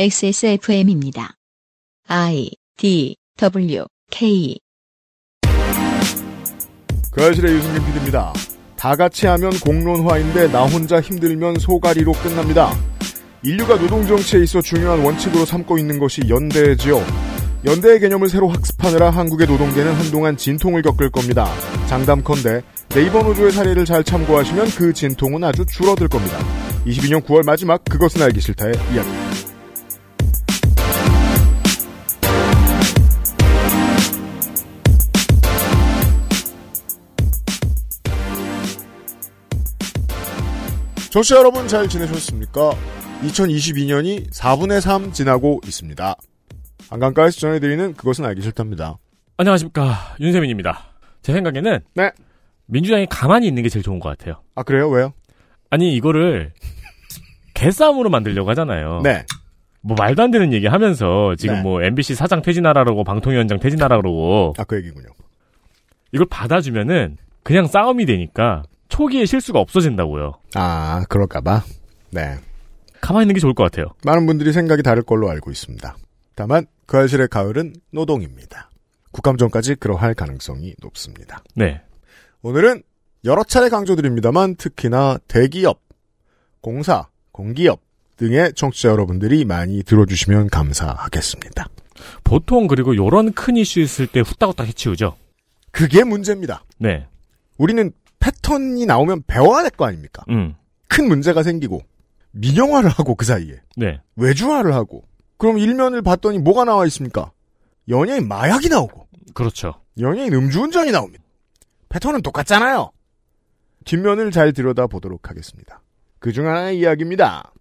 XSFM입니다. I D W K 그 아실의 유승균 PD입니다. 다 같이 하면 공론화인데 나 혼자 힘들면 소가리로 끝납니다. 인류가 노동정치에 있어 중요한 원칙으로 삼고 있는 것이 연대지요. 연대의 개념을 새로 학습하느라 한국의 노동계는 한동안 진통을 겪을 겁니다. 장담컨대 네이버 노조의 사례를 잘 참고하시면 그 진통은 아주 줄어들 겁니다. 22년 9월 마지막 그것은 알기 싫다의 이야기. 청 취자 여러분 잘 지내셨습니까? 2022년이 4분의 3 지나고 있습니다. 한강가에서 전해드리는 그것은 알기 싫답니다. 안녕하십니까 윤세민입니다. 제 생각에는 네. 민주당이 가만히 있는 게 제일 좋은 것 같아요. 아 그래요? 왜요? 아니 이거를 개싸움으로 만들려고 하잖아요. 네. 뭐 말도 안 되는 얘기 하면서 지금 네. 뭐 MBC 사장 퇴진하라 그러고 방통위원장 퇴진하라 그러고 아 그 얘기군요. 이걸 받아주면은 그냥 싸움이 되니까 초기에 실수가 없어진다고요. 아 그럴까봐. 네. 가만히 있는 게 좋을 것 같아요. 많은 분들이 생각이 다를 걸로 알고 있습니다. 다만 그 알실의 가을은 노동입니다. 국감전까지 그러할 가능성이 높습니다. 네. 오늘은 여러 차례 강조드립니다만 특히나 대기업, 공사, 공기업 등의 청취자 여러분들이 많이 들어주시면 감사하겠습니다. 보통 그리고 요런 큰 이슈 있을 때 후딱후딱 해치우죠. 그게 문제입니다. 네. 우리는 패턴이 나오면 배워야 될 거 아닙니까? 음. 큰 문제가 생기고 민영화를 하고 그 사이에 네. 외주화를 하고 그럼 일면을 봤더니 뭐가 나와 있습니까? 연예인 마약이 나오고 그렇죠. 연예인 음주운전이 나옵니다. 패턴은 똑같잖아요. 뒷면을 잘 들여다보도록 하겠습니다. 그중 하나의 이야기입니다.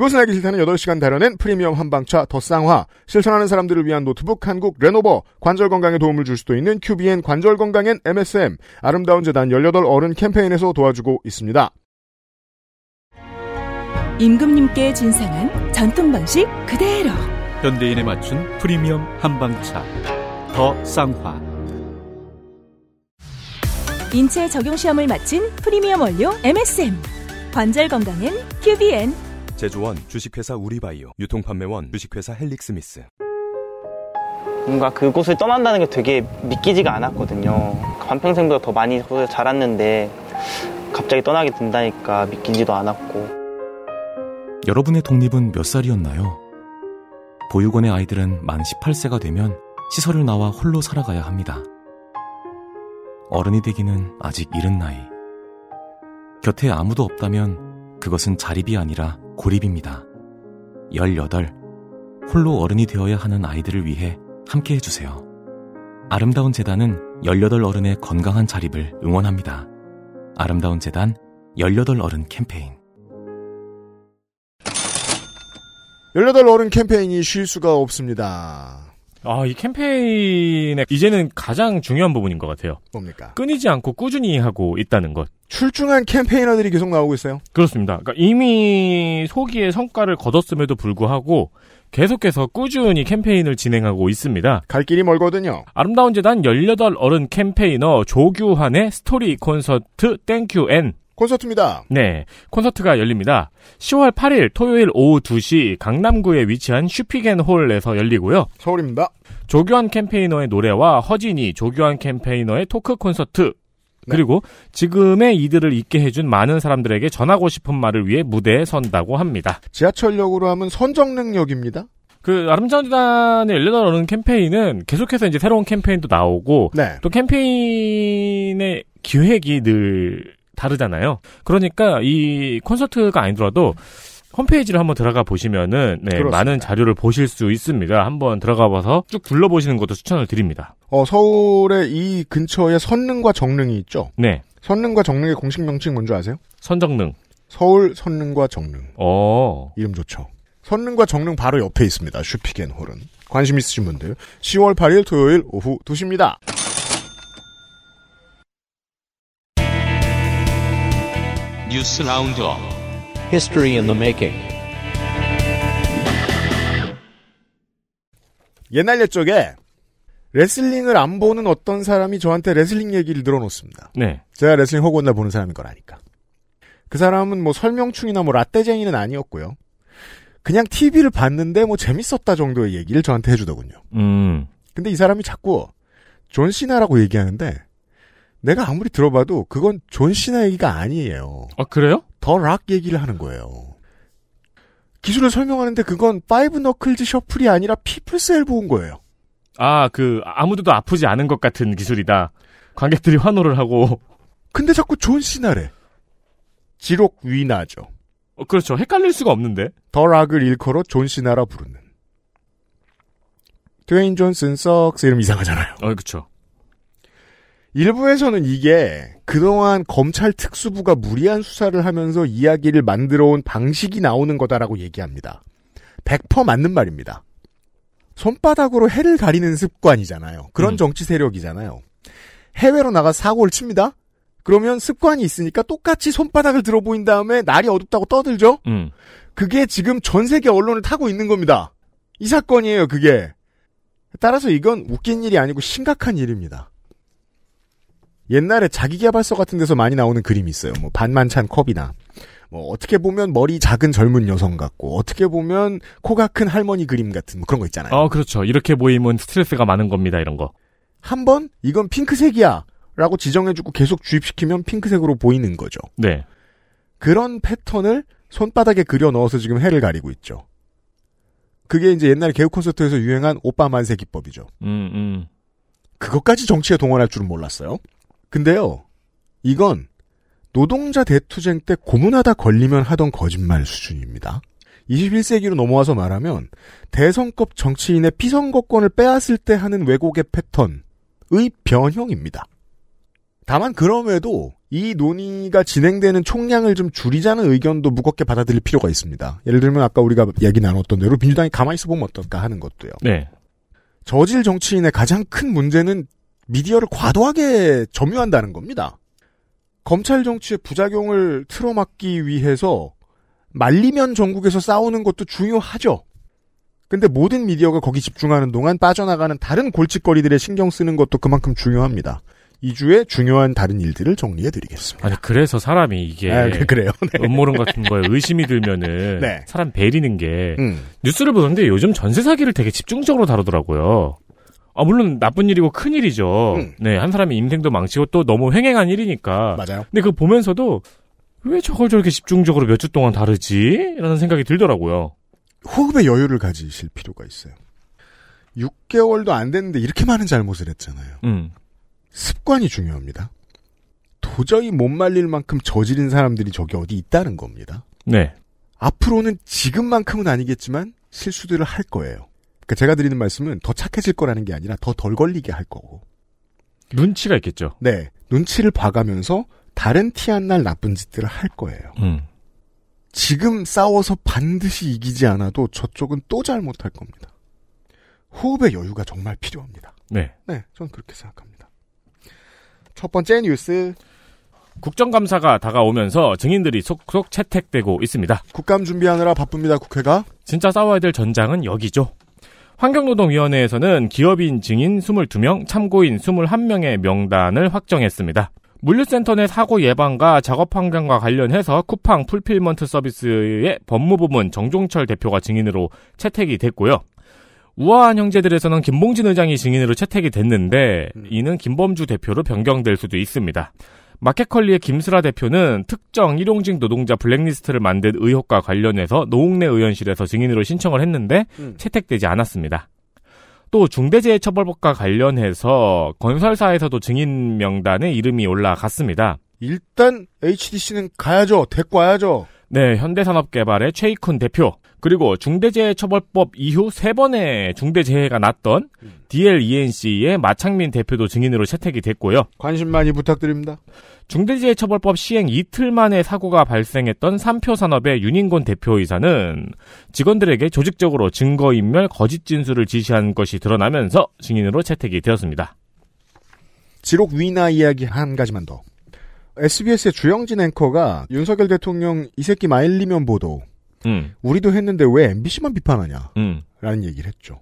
그것은 알기 싫다는 8시간 다뤄낸 프리미엄 한방차 더 쌍화, 실천하는 사람들을 위한 노트북 한국 레노버, 관절 건강에 도움을 줄 수도 있는 QBN 관절 건강엔 MSM, 아름다운 재단 18 어른 캠페인에서 도와주고 있습니다. 임금님께 진상한 전통 방식 그대로. 현대인에 맞춘 프리미엄 한방차 더 쌍화. 인체 적용 시험을 마친 프리미엄 원료 MSM 관절 건강엔 QBN 제조원 주식회사 우리바이오 유통판매원 주식회사 헬릭스미스 뭔가 그곳을 떠난다는 게 되게 믿기지가 않았거든요. 반평생보다 더 많이 자랐는데 갑자기 떠나게 된다니까 믿기지도 않았고 여러분의 독립은 몇 살이었나요? 보육원의 아이들은 만 18세가 되면 시설을 나와 홀로 살아가야 합니다. 어른이 되기는 아직 이른 나이. 곁에 아무도 없다면 그것은 자립이 아니라 고립입니다. 18. 홀로 어른이 되어야 하는 아이들을 위해 함께 해주세요. 아름다운 재단은 18 어른의 건강한 자립을 응원합니다. 아름다운 재단 18 어른 캠페인. 18 어른 캠페인이 쉴 수가 없습니다. 아, 이 캠페인의 이제는 가장 중요한 부분인 것 같아요. 뭡니까? 끊이지 않고 꾸준히 하고 있다는 것. 출중한 캠페이너들이 계속 나오고 있어요. 그렇습니다. 그러니까 이미 소기의 성과를 거뒀음에도 불구하고 계속해서 꾸준히 캠페인을 진행하고 있습니다. 갈 길이 멀거든요. 아름다운 재단 18 어른 campaigner 조규환의 스토리 콘서트 Thank you and 콘서트입니다. 네, 콘서트가 열립니다. 10월 8일 토요일 오후 2시 강남구에 위치한 슈피겐 홀에서 열리고요. 서울입니다. 조규환 campaigner의 노래와 허진이 조규환 campaigner의 토크 콘서트 그리고 지금의 이들을 있게 해준 많은 사람들에게 전하고 싶은 말을 위해 무대에 선다고 합니다. 지하철역으로 하면 선정능역입니다. 그 아름다운 재단의 18 어른 캠페인은 계속해서 이제 새로운 캠페인도 나오고 네. 또 캠페인의 기획이 늘 다르잖아요. 그러니까 이 콘서트가 아니더라도 홈페이지를 한번 들어가 보시면은 네. 많은 자료를 보실 수 있습니다. 한번 들어가 봐서 쭉 둘러보시는 것도 추천을 드립니다. 어, 서울의 이 근처에 선릉과 정릉이 있죠. 네. 선릉과 정릉의 공식 명칭 뭔지 아세요? 선정능. 서울 선릉과 정릉. 어. 이름 좋죠. 선릉과 정릉 바로 옆에 있습니다. 슈피겐 홀은. 관심 있으신 분들 10월 8일 토요일 오후 2시입니다. 뉴스 roundup History in the making. 옛날 옛적에 레슬링을 안 보는 어떤 사람이 저한테 레슬링 얘기를 늘어놓습니다. 네. 제가 레슬링 허구한 날 보는 사람인 걸 아니까. 그 사람은 뭐 설명충이나 뭐 라떼쟁이는 아니었고요. 그냥 TV를 봤는데 뭐 재밌었다 정도의 얘기를 저한테 해주더군요. 음. 근데 이 사람이 자꾸 존 시나라고 얘기하는데 내가 아무리 들어봐도 그건 존 시나 얘기가 아니에요. 아, 그래요? 더 락 얘기를 하는 거예요. 기술을 설명하는데 그건 Five Knuckles Shuffle이 아니라 People's Elbow인 거예요. 아, 그, 아무데도 아프지 않은 것 같은 기술이다. 관객들이 환호를 하고. 근데 자꾸 존 시나래. 지록위마죠. 어, 그렇죠. 헷갈릴 수가 없는데. 더 락을 일컬어 존 시나라 부르는. 드웨인 존슨 sucks 이름 이상하잖아요. 어, 그렇죠. 일부에서는 이게 그동안 검찰 특수부가 무리한 수사를 하면서 이야기를 만들어 온 방식이 나오는 거다라고 얘기합니다. 100% 맞는 말입니다. 손바닥으로 해를 가리는 습관이잖아요. 그런 음. 정치 세력이잖아요. 해외로 나가 사고를 칩니다. 그러면 습관이 있으니까 똑같이 손바닥을 들어 보인 다음에 날이 어둡다고 떠들죠. 음. 그게 지금 전 세계 언론을 타고 있는 겁니다. 이 사건이에요, 그게. 따라서 이건 웃긴 일이 아니고 심각한 일입니다. 옛날에 자기개발서 같은 데서 많이 나오는 그림이 있어요. 뭐 반만 찬 컵이나 뭐 어떻게 보면 머리 작은 젊은 여성 같고 어떻게 보면 코가 큰 할머니 그림 같은 뭐 그런 거 있잖아요. 어, 그렇죠. 이렇게 보이면 스트레스가 많은 겁니다, 이런 거. 한 번 이건 핑크색이야 라고 지정해주고 계속 주입시키면 핑크색으로 보이는 거죠. 네. 그런 패턴을 손바닥에 그려 넣어서 지금 해를 가리고 있죠. 그게 이제 옛날 개그 콘서트에서 유행한 오빠 만세 기법이죠. 음, 음. 그것까지 정치에 동원할 줄은 몰랐어요. 근데요, 이건 노동자 대투쟁 때 고문하다 걸리면 하던 거짓말 수준입니다. 21세기로 넘어와서 말하면 대선급 정치인의 피선거권을 빼앗을 때 하는 왜곡의 패턴의 변형입니다. 다만 그럼에도 이 논의가 진행되는 총량을 좀 줄이자는 의견도 무겁게 받아들일 필요가 있습니다. 예를 들면 아까 우리가 얘기 나눴던 대로 민주당이 가만히 있어 보면 어떨까 하는 것도요. 네. 저질 정치인의 가장 큰 문제는 미디어를 과도하게 점유한다는 겁니다. 검찰 정치의 부작용을 틀어막기 위해서 말리면 전국에서 싸우는 것도 중요하죠. 근데 모든 미디어가 거기 집중하는 동안 빠져나가는 다른 골칫거리들에 신경 쓰는 것도 그만큼 중요합니다. 2주의 중요한 다른 일들을 정리해 드리겠습니다. 아니, 그래서 사람이 이게. 아, 그- 그래요. 네. 음모론 같은 거에 의심이 들면은. 네. 사람 베리는 게. 음. 뉴스를 보는데 요즘 전세 사기를 되게 집중적으로 다루더라고요. 아, 물론 나쁜 일이고 큰 일이죠. 음. 네, 한 사람의 인생도 망치고 또 너무 횡행한 일이니까. 맞아요. 근데 그거 보면서도 왜 저걸 저렇게 집중적으로 몇 주 동안 다루지? 라는 생각이 들더라고요. 호흡의 여유를 가지실 필요가 있어요. 6개월도 안 됐는데 이렇게 많은 잘못을 했잖아요. 음. 습관이 중요합니다. 도저히 못 말릴 만큼 저지른 사람들이 저기 어디 있다는 겁니다. 네. 앞으로는 지금만큼은 아니겠지만 실수들을 할 거예요. 그러니까 제가 드리는 말씀은 더 착해질 거라는 게 아니라 더 덜 걸리게 할 거고. 눈치가 있겠죠. 네. 눈치를 봐가면서 다른 티 안 날 나쁜 짓들을 할 거예요. 음. 지금 싸워서 반드시 이기지 않아도 저쪽은 또 잘못할 겁니다. 호흡의 여유가 정말 필요합니다. 네. 네, 저는 그렇게 생각합니다. 첫 번째 뉴스. 국정감사가 다가오면서 증인들이 속속 채택되고 있습니다. 국감 준비하느라 바쁩니다, 국회가. 진짜 싸워야 될 전장은 여기죠. 환경노동위원회에서는 기업인 증인 22명, 참고인 21명의 명단을 확정했습니다. 물류센터 내 사고 예방과 작업 환경과 관련해서 쿠팡 풀필먼트 서비스의 법무부문 정종철 대표가 증인으로 채택이 됐고요. 우아한 형제들에서는 김봉진 의장이 증인으로 채택이 됐는데 이는 김범주 대표로 변경될 수도 있습니다. 마켓컬리의 김슬아 대표는 특정 일용직 노동자 블랙리스트를 만든 의혹과 관련해서 노웅래 의원실에서 증인으로 신청을 했는데 음. 채택되지 않았습니다. 또 중대재해처벌법과 관련해서 건설사에서도 증인 명단에 이름이 올라갔습니다. 일단 HDC는 가야죠. 데리고 와야죠. 네, 현대산업개발의 최익훈 대표, 그리고 중대재해처벌법 이후 세 번의 중대재해가 났던 DLENC의 마창민 대표도 증인으로 채택이 됐고요. 관심 많이 부탁드립니다. 중대재해처벌법 시행 이틀 만에 사고가 발생했던 삼표산업의 윤인곤 대표이사는 직원들에게 조직적으로 증거인멸 거짓 진술을 지시한 것이 드러나면서 증인으로 채택이 되었습니다. 지록 위나 이야기 한 가지만 더. SBS의 주영진 앵커가 윤석열 대통령 이 새끼 마일리면 보도 음, 우리도 했는데 왜 MBC만 비판하냐 음, 라는 얘기를 했죠.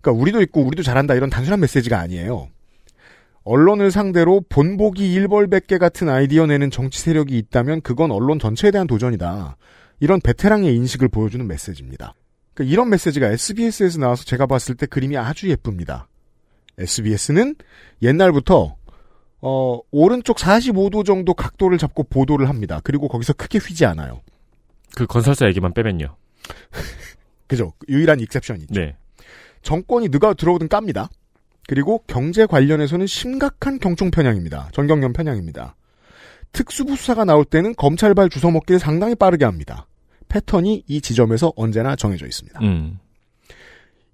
그러니까 우리도 있고 우리도 잘한다 이런 단순한 메시지가 아니에요. 언론을 상대로 본보기 일벌백계 같은 아이디어 내는 정치 세력이 있다면 그건 언론 전체에 대한 도전이다. 이런 베테랑의 인식을 보여주는 메시지입니다. 그러니까 이런 메시지가 SBS에서 나와서 제가 봤을 때 그림이 아주 예쁩니다. SBS는 옛날부터 어, 오른쪽 45도 정도 각도를 잡고 보도를 합니다. 그리고 거기서 크게 휘지 않아요. 그 건설사 얘기만 빼면요. 그죠? 유일한 익셉션이죠. 네. 정권이 누가 들어오든 깝니다. 그리고 경제 관련해서는 심각한 경총 편향입니다. 전경련 편향입니다. 특수부 수사가 나올 때는 검찰발 주워먹기를 상당히 빠르게 합니다. 패턴이 이 지점에서 언제나 정해져 있습니다. 음.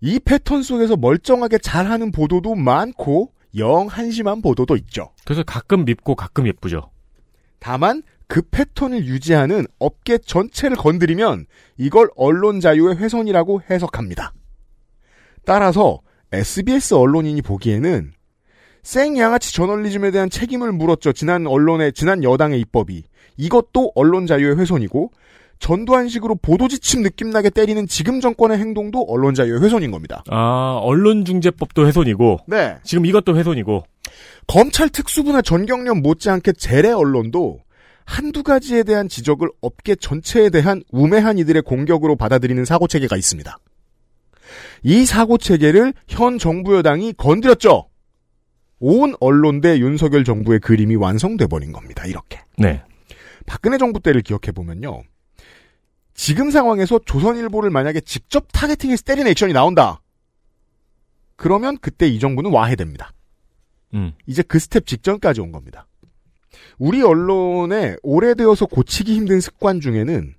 이 패턴 속에서 멀쩡하게 잘하는 보도도 많고 영 한심한 보도도 있죠. 그래서 가끔 밉고 가끔 예쁘죠. 다만 그 패턴을 유지하는 업계 전체를 건드리면 이걸 언론 자유의 훼손이라고 해석합니다. 따라서 SBS 언론인이 보기에는 생 양아치 저널리즘에 대한 책임을 물었죠. 지난 언론의 지난 여당의 입법이 이것도 언론 자유의 훼손이고 전두환식으로 보도지침 느낌 나게 때리는 지금 정권의 행동도 언론 자유의 훼손인 겁니다. 아, 언론중재법도 훼손이고. 네. 지금 이것도 훼손이고. 검찰 특수부나 전경련 못지않게 재래 언론도 한두 가지에 대한 지적을 업계 전체에 대한 우매한 이들의 공격으로 받아들이는 사고 체계가 있습니다. 이 사고 체계를 현 정부 여당이 건드렸죠. 온 언론 대 윤석열 정부의 그림이 완성돼 버린 겁니다. 이렇게. 네. 박근혜 정부 때를 기억해 보면요. 지금 상황에서 조선일보를 만약에 직접 타겟팅해서 때린 액션이 나온다. 그러면 그때 이 정부는 와해됩니다. 음. 이제 그 스텝 직전까지 온 겁니다. 우리 언론에 오래되어서 고치기 힘든 습관 중에는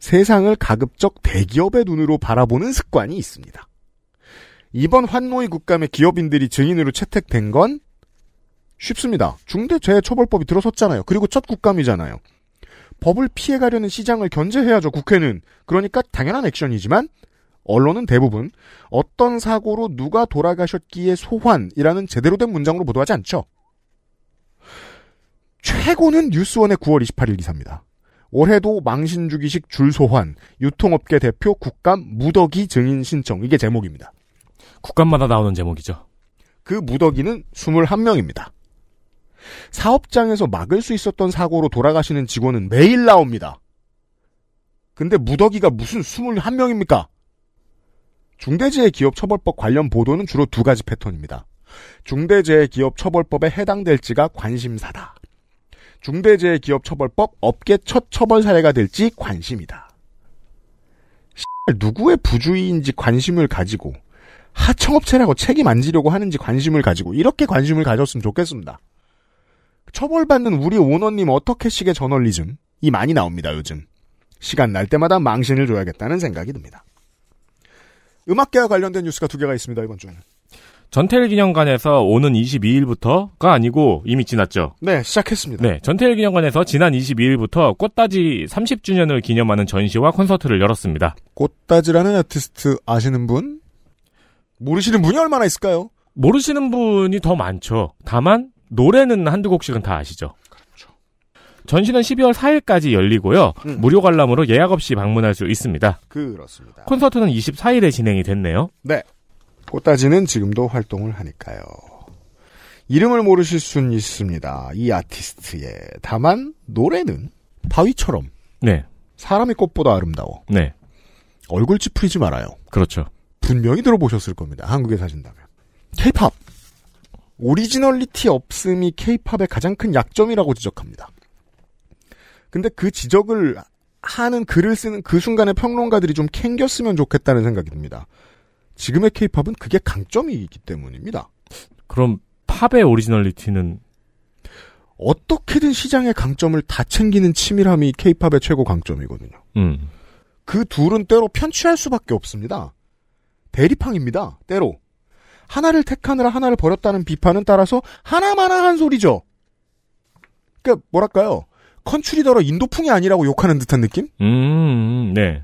세상을 가급적 대기업의 눈으로 바라보는 습관이 있습니다. 이번 환노위 국감의 기업인들이 증인으로 채택된 건 쉽습니다. 중대재해처벌법이 들어섰잖아요. 그리고 첫 국감이잖아요. 법을 피해가려는 시장을 견제해야죠, 국회는. 그러니까 당연한 액션이지만, 언론은 대부분 어떤 사고로 누가 돌아가셨기에 소환이라는 제대로 된 문장으로 보도하지 않죠. 최고는 뉴스원의 9월 28일 기사입니다. 올해도 망신주기식 줄소환, 유통업계 대표 국감 무더기 증인 신청. 이게 제목입니다. 국감마다 나오는 제목이죠. 그 무더기는 21명입니다. 사업장에서 막을 수 있었던 사고로 돌아가시는 직원은 매일 나옵니다. 근데 무더기가 무슨 21명입니까? 중대재해 기업 처벌법 관련 보도는 주로 두 가지 패턴입니다. 중대재해 기업 처벌법에 해당될지가 관심사다. 중대재해 기업 처벌법 업계 첫 처벌 사례가 될지 관심이다. 누구의 부주의인지 관심을 가지고 하청업체라고 책임 안 지려고 하는지 관심을 가지고 이렇게 관심을 가졌으면 좋겠습니다. 처벌받는 우리 오너님 어떻게식의 저널리즘이 많이 나옵니다, 요즘. 시간 날 때마다 망신을 줘야겠다는 생각이 듭니다. 음악계와 관련된 뉴스가 두 개가 있습니다, 이번 주에는. 전태일 기념관에서 오는 22일부터가 아니고 이미 지났죠. 네, 시작했습니다. 네, 전태일 기념관에서 지난 22일부터 꽃다지 30주년을 기념하는 전시와 콘서트를 열었습니다. 꽃다지라는 아티스트 아시는 분? 모르시는 분이 얼마나 있을까요? 모르시는 분이 더 많죠. 다만 노래는 한두 곡씩은 다 아시죠. 그렇죠. 전시는 12월 4일까지 열리고요. 음. 무료 관람으로 예약 없이 방문할 수 있습니다. 그렇습니다. 콘서트는 24일에 진행이 됐네요. 네. 꽃다지는 지금도 활동을 하니까요. 이름을 모르실 수는 있습니다. 이 아티스트의. 다만 노래는 바위처럼 네. 사람이 꽃보다 아름다워. 네. 얼굴 찌푸리지 말아요. 그렇죠. 분명히 들어보셨을 겁니다. 한국에 사신다면. 케이팝. originality 없음이 케이팝의 가장 큰 약점이라고 지적합니다. 근데 그 지적을 하는 글을 쓰는 그 순간에 평론가들이 좀 캥겼으면 좋겠다는 생각이 듭니다. 지금의 케이팝은 그게 강점이기 때문입니다. 그럼 팝의 오리지널리티는 어떻게든 시장의 강점을 다 챙기는 치밀함이 케이팝의 최고 강점이거든요. 음. 그 둘은 때로 편취할 수밖에 없습니다. 대립항입니다. 때로. 하나를 택하느라 하나를 버렸다는 비판은 따라서 하나마나한 소리죠. 그러니까 뭐랄까요. 컨츄리더러 인도풍이 아니라고 욕하는 듯한 느낌? 음, 네.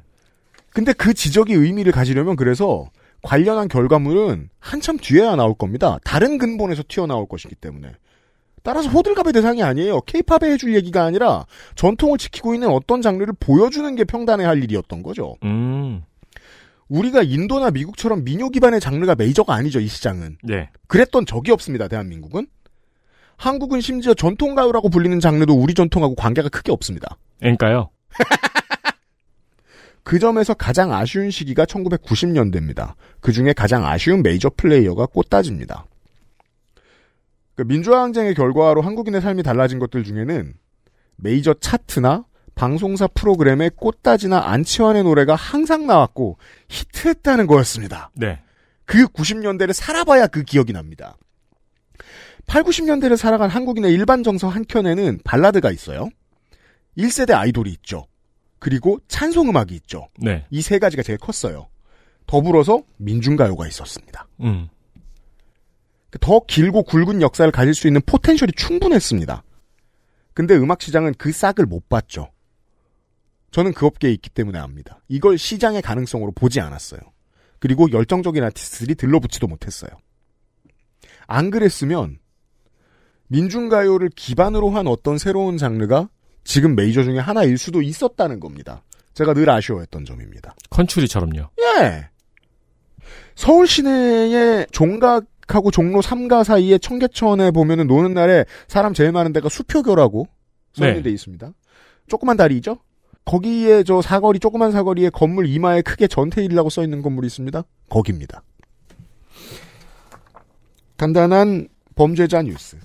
근데 그 지적이 의미를 가지려면 그래서 관련한 결과물은 한참 뒤에야 나올 겁니다. 다른 근본에서 튀어나올 것이기 때문에. 따라서 호들갑의 대상이 아니에요. 케이팝에 해줄 얘기가 아니라 전통을 지키고 있는 어떤 장르를 보여주는 게 평단의 할 일이었던 거죠. 음. 우리가 인도나 미국처럼 민요 기반의 장르가 메이저가 아니죠, 이 시장은. 네. 그랬던 적이 없습니다, 대한민국은. 한국은 심지어 전통가요라고 불리는 장르도 우리 전통하고 관계가 크게 없습니다. 그러니까요. 그 점에서 가장 아쉬운 시기가 1990년대입니다. 그 중에 가장 아쉬운 메이저 플레이어가 꽃다지입니다. 그 민주화 항쟁의 결과로 한국인의 삶이 달라진 것들 중에는 메이저 차트나 방송사 프로그램에 꽃다지나 안치환의 노래가 항상 나왔고 히트했다는 거였습니다. 네. 그 90년대를 살아봐야 그 기억이 납니다. 8, 90년대를 살아간 한국인의 일반 정서 한켠에는 발라드가 있어요. 1세대 아이돌이 있죠. 그리고 찬송음악이 있죠. 네. 이 세 가지가 제일 컸어요. 더불어서 민중가요가 있었습니다. 음. 더 길고 굵은 역사를 가질 수 있는 포텐셜이 충분했습니다. 근데 음악 시장은 그 싹을 못 봤죠. 저는 그 업계에 있기 때문에 압니다. 이걸 시장의 가능성으로 보지 않았어요. 그리고 열정적인 아티스트들이 들러붙지도 못했어요. 안 그랬으면 민중가요를 기반으로 한 어떤 새로운 장르가 지금 메이저 중에 하나일 수도 있었다는 겁니다. 제가 늘 아쉬워했던 점입니다. 컨츄리처럼요. 예. 서울 시내의 종각하고 종로 3가 사이에 청계천에 보면은 노는 날에 사람 제일 많은 데가 수표교라고 써있는 네. 데 있습니다. 조그만 다리죠? 거기에 저 사거리, 조그만 사거리에 건물 이마에 크게 전태일이라고 써 있는 건물이 있습니다. 거깁니다. 간단한 범죄자 뉴스.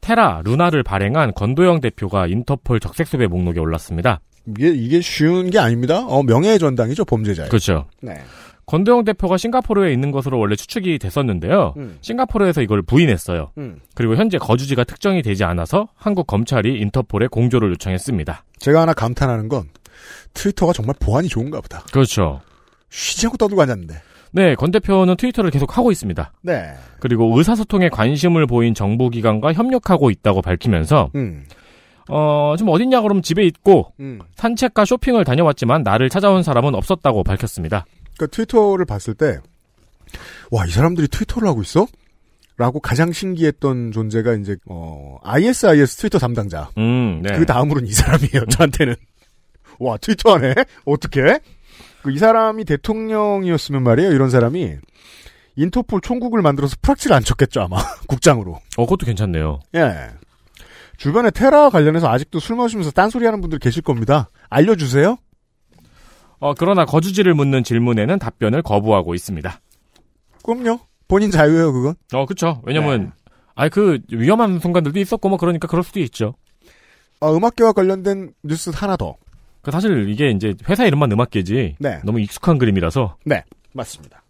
테라, 루나를 발행한 건도영 대표가 인터폴 적색수배 목록에 올랐습니다. 이게, 이게 쉬운 게 아닙니다. 어, 명예의 전당이죠, 범죄자예요. 그렇죠. 네. 건도영 대표가 싱가포르에 있는 것으로 원래 추측이 됐었는데요. 음. 싱가포르에서 이걸 부인했어요. 음. 그리고 현재 거주지가 특정이 되지 않아서 한국 검찰이 인터폴에 공조를 요청했습니다. 제가 하나 감탄하는 건 트위터가 정말 보안이 좋은가 보다. 그렇죠. 쉬지 않고 떠들고 앉았는데. 네, 건 대표는 트위터를 계속 하고 있습니다. 네. 그리고 의사소통에 관심을 보인 정부기관과 협력하고 있다고 밝히면서 음. 어, 지금 어딨냐 그러면 집에 있고 음. 산책과 쇼핑을 다녀왔지만 나를 찾아온 사람은 없었다고 밝혔습니다. 그 트위터를 봤을 때, 와, 이 사람들이 트위터를 하고 있어? 라고 가장 신기했던 존재가 이제, 어, ISIS 트위터 담당자. 음, 네. 그 다음으로는 이 사람이에요, 저한테는. 와, 트위터 하네? 어떻게? 그 이 사람이 대통령이었으면 말이에요, 이런 사람이. 인터폴 총국을 만들어서 프락치를 안 쳤겠죠, 아마. 국장으로. 어, 그것도 괜찮네요. 예. 주변에 테라 관련해서 아직도 술 마시면서 딴소리 하는 분들 계실 겁니다. 알려주세요. 어, 그러나 거주지를 묻는 질문에는 답변을 거부하고 있습니다. 그럼요. 본인 자유예요, 그건. 어, 그쵸. 왜냐면, 아니, 그, 위험한 순간들도 있었고, 뭐, 그러니까 그럴 수도 있죠. 어, 음악계와 관련된 뉴스 하나 더. 그 사실 이게 이제 회사 이름만 음악계지. 네. 너무 익숙한 그림이라서. 네. 맞습니다.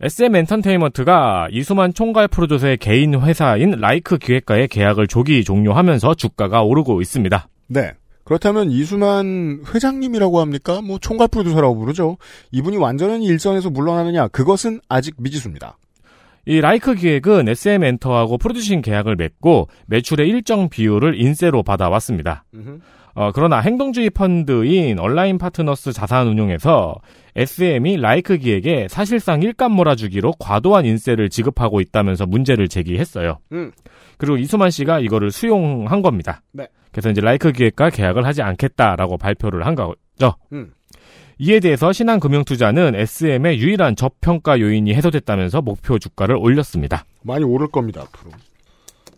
SM 엔터테인먼트가 이수만 총괄 프로듀서의 개인 회사인 라이크 기획과의 계약을 조기 종료하면서 주가가 오르고 있습니다. 네. 그렇다면 이수만 회장님이라고 합니까? 뭐 총괄 프로듀서라고 부르죠. 이분이 완전히 일선에서 물러나느냐? 그것은 아직 미지수입니다. 이 라이크 기획은 SM 엔터하고 프로듀싱 계약을 맺고 매출의 일정 비율을 인세로 받아왔습니다. 어, 그러나 행동주의 펀드인 온라인 파트너스 자산운용에서 SM이 라이크 기획에 사실상 일감 몰아주기로 과도한 인세를 지급하고 있다면서 문제를 제기했어요. 음. 그리고 이수만 씨가 이거를 수용한 겁니다. 네. 그래서 이제 라이크 기획과 계약을 하지 않겠다라고 발표를 한 거죠. 음. 이에 대해서 신한금융투자는 SM의 유일한 저평가 요인이 해소됐다면서 목표 주가를 올렸습니다. 많이 오를 겁니다, 앞으로.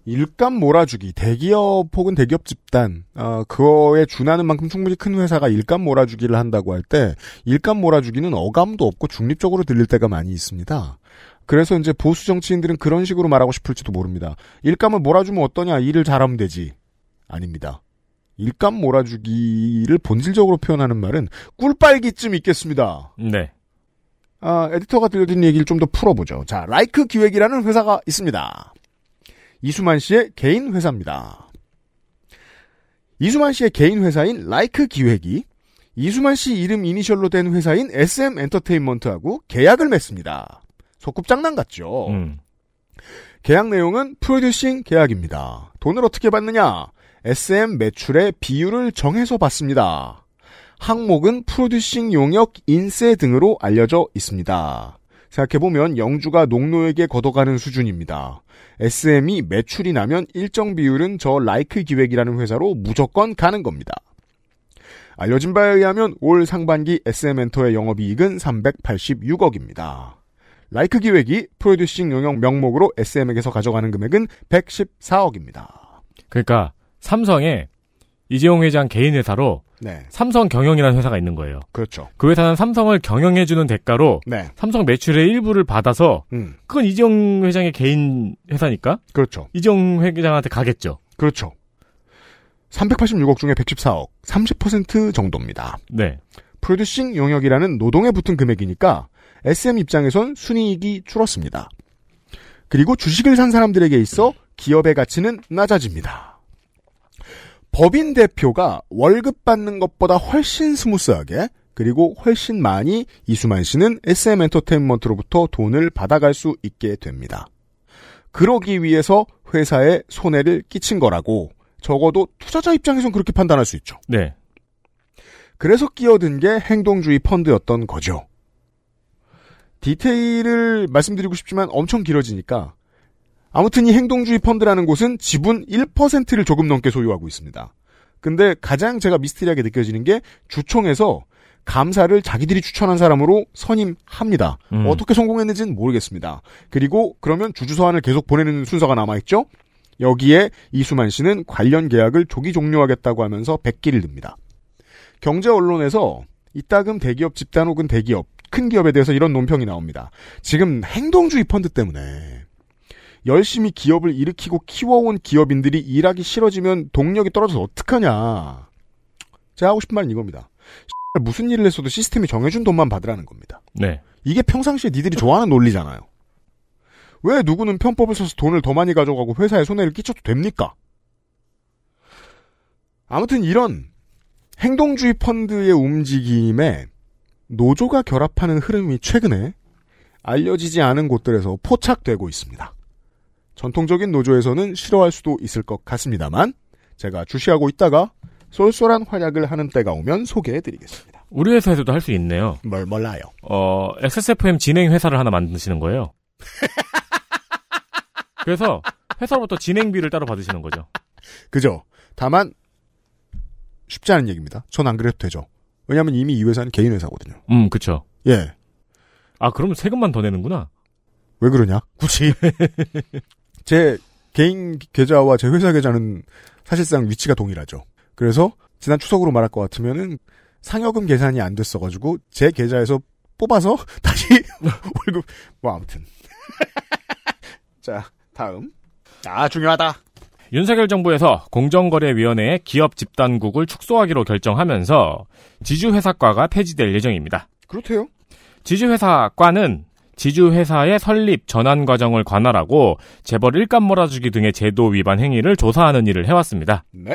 일감 몰아주기, 대기업 혹은 대기업 집단, 어, 그거에 준하는 만큼 충분히 큰 회사가 일감 몰아주기를 한다고 할 때, 일감 몰아주기는 어감도 없고 중립적으로 들릴 때가 많이 있습니다. 그래서 이제 보수 정치인들은 그런 식으로 말하고 싶을지도 모릅니다. 일감을 몰아주면 어떠냐, 일을 잘하면 되지. 아닙니다. 일감 몰아주기를 본질적으로 표현하는 말은 꿀빨기쯤 있겠습니다. 네. 아, 에디터가 들려준 얘기를 좀 더 풀어보죠. 자, 라이크 기획이라는 회사가 있습니다. 이수만 씨의 개인 회사입니다. 이수만 씨의 개인 회사인 라이크 기획이 이수만 씨 이름 이니셜로 된 회사인 SM 엔터테인먼트하고 계약을 맺습니다. 소꿉장난 같죠? 음. 계약 내용은 프로듀싱 계약입니다. 돈을 어떻게 받느냐? SM 매출의 비율을 정해서 받습니다. 항목은 프로듀싱 용역 인세 등으로 알려져 있습니다. 생각해보면 영주가 농노에게 걷어가는 수준입니다. SM이 매출이 나면 일정 비율은 저 라이크 기획이라는 회사로 무조건 가는 겁니다. 알려진 바에 의하면 올 상반기 SM엔터의 영업이익은 386억입니다. 라이크 기획이 프로듀싱 용역 명목으로 SM에게서 가져가는 금액은 114억입니다. 그러니까 삼성에 이재용 회장 개인 회사로 네. 삼성 경영이라는 회사가 있는 거예요. 그렇죠. 그 회사는 삼성을 경영해주는 대가로 네. 삼성 매출의 일부를 받아서 음. 그건 이재용 회장의 개인 회사니까 그렇죠. 이재용 회장한테 가겠죠. 그렇죠. 386억 중에 114억, 30% 정도입니다. 네. 프로듀싱 영역이라는 노동에 붙은 금액이니까 SM 입장에선 순이익이 줄었습니다. 그리고 주식을 산 사람들에게 있어 기업의 가치는 낮아집니다. 법인 대표가 월급 받는 것보다 훨씬 스무스하게 그리고 훨씬 많이 이수만 씨는 SM 엔터테인먼트로부터 돈을 받아갈 수 있게 됩니다. 그러기 위해서 회사에 손해를 끼친 거라고 적어도 투자자 입장에선 그렇게 판단할 수 있죠. 네. 그래서 끼어든 게 행동주의 펀드였던 거죠. 디테일을 말씀드리고 싶지만 엄청 길어지니까 아무튼 이 행동주의 펀드라는 곳은 지분 1%를 조금 넘게 소유하고 있습니다. 근데 가장 제가 미스테리하게 느껴지는 게 주총에서 감사를 자기들이 추천한 사람으로 선임합니다. 음. 어떻게 성공했는지는 모르겠습니다. 그리고 그러면 주주서한을 계속 보내는 순서가 남아있죠? 여기에 이수만 씨는 관련 계약을 조기 종료하겠다고 하면서 백기를 듭니다. 경제 언론에서 이따금 대기업 집단 혹은 대기업, 큰 기업에 대해서 이런 논평이 나옵니다. 지금 행동주의 펀드 때문에 열심히 기업을 일으키고 키워온 기업인들이 일하기 싫어지면 동력이 떨어져서 어떡하냐. 제가 하고 싶은 말은 이겁니다. 무슨 일을 했어도 시스템이 정해준 돈만 받으라는 겁니다. 네. 이게 평상시에 니들이 좋아하는 논리잖아요. 왜 누구는 편법을 써서 돈을 더 많이 가져가고 회사에 손해를 끼쳐도 됩니까? 아무튼 이런 행동주의 펀드의 움직임에 노조가 결합하는 흐름이 최근에 알려지지 않은 곳들에서 포착되고 있습니다. 전통적인 노조에서는 싫어할 수도 있을 것 같습니다만 제가 주시하고 있다가 쏠쏠한 활약을 하는 때가 오면 소개해드리겠습니다. 우리 회사에서도 할 수 있네요. 뭘 몰라요. 어, XSFM 진행 회사를 하나 만드시는 거예요. 그래서 회사로부터 진행비를 따로 받으시는 거죠. 그죠? 다만 쉽지 않은 얘기입니다. 전 안 그래도 되죠. 왜냐하면 이미 이 회사는 개인 회사거든요. 음, 그쵸. 예. 아, 그러면 세금만 더 내는구나. 왜 그러냐? 굳이. 제 개인 계좌와 제 회사 계좌는 사실상 위치가 동일하죠. 그래서 지난 추석으로 말할 것 같으면은 상여금 계산이 안 됐어가지고 제 계좌에서 뽑아서 다시 월급 뭐 아무튼 자 다음 아 중요하다 윤석열 정부에서 공정거래위원회의 기업 집단국을 축소하기로 결정하면서 지주회사과가 폐지될 예정입니다. 그렇대요. 지주회사과는 지주회사의 설립 전환 과정을 관할하고 재벌 일감 몰아주기 등의 제도 위반 행위를 조사하는 일을 해왔습니다. 네.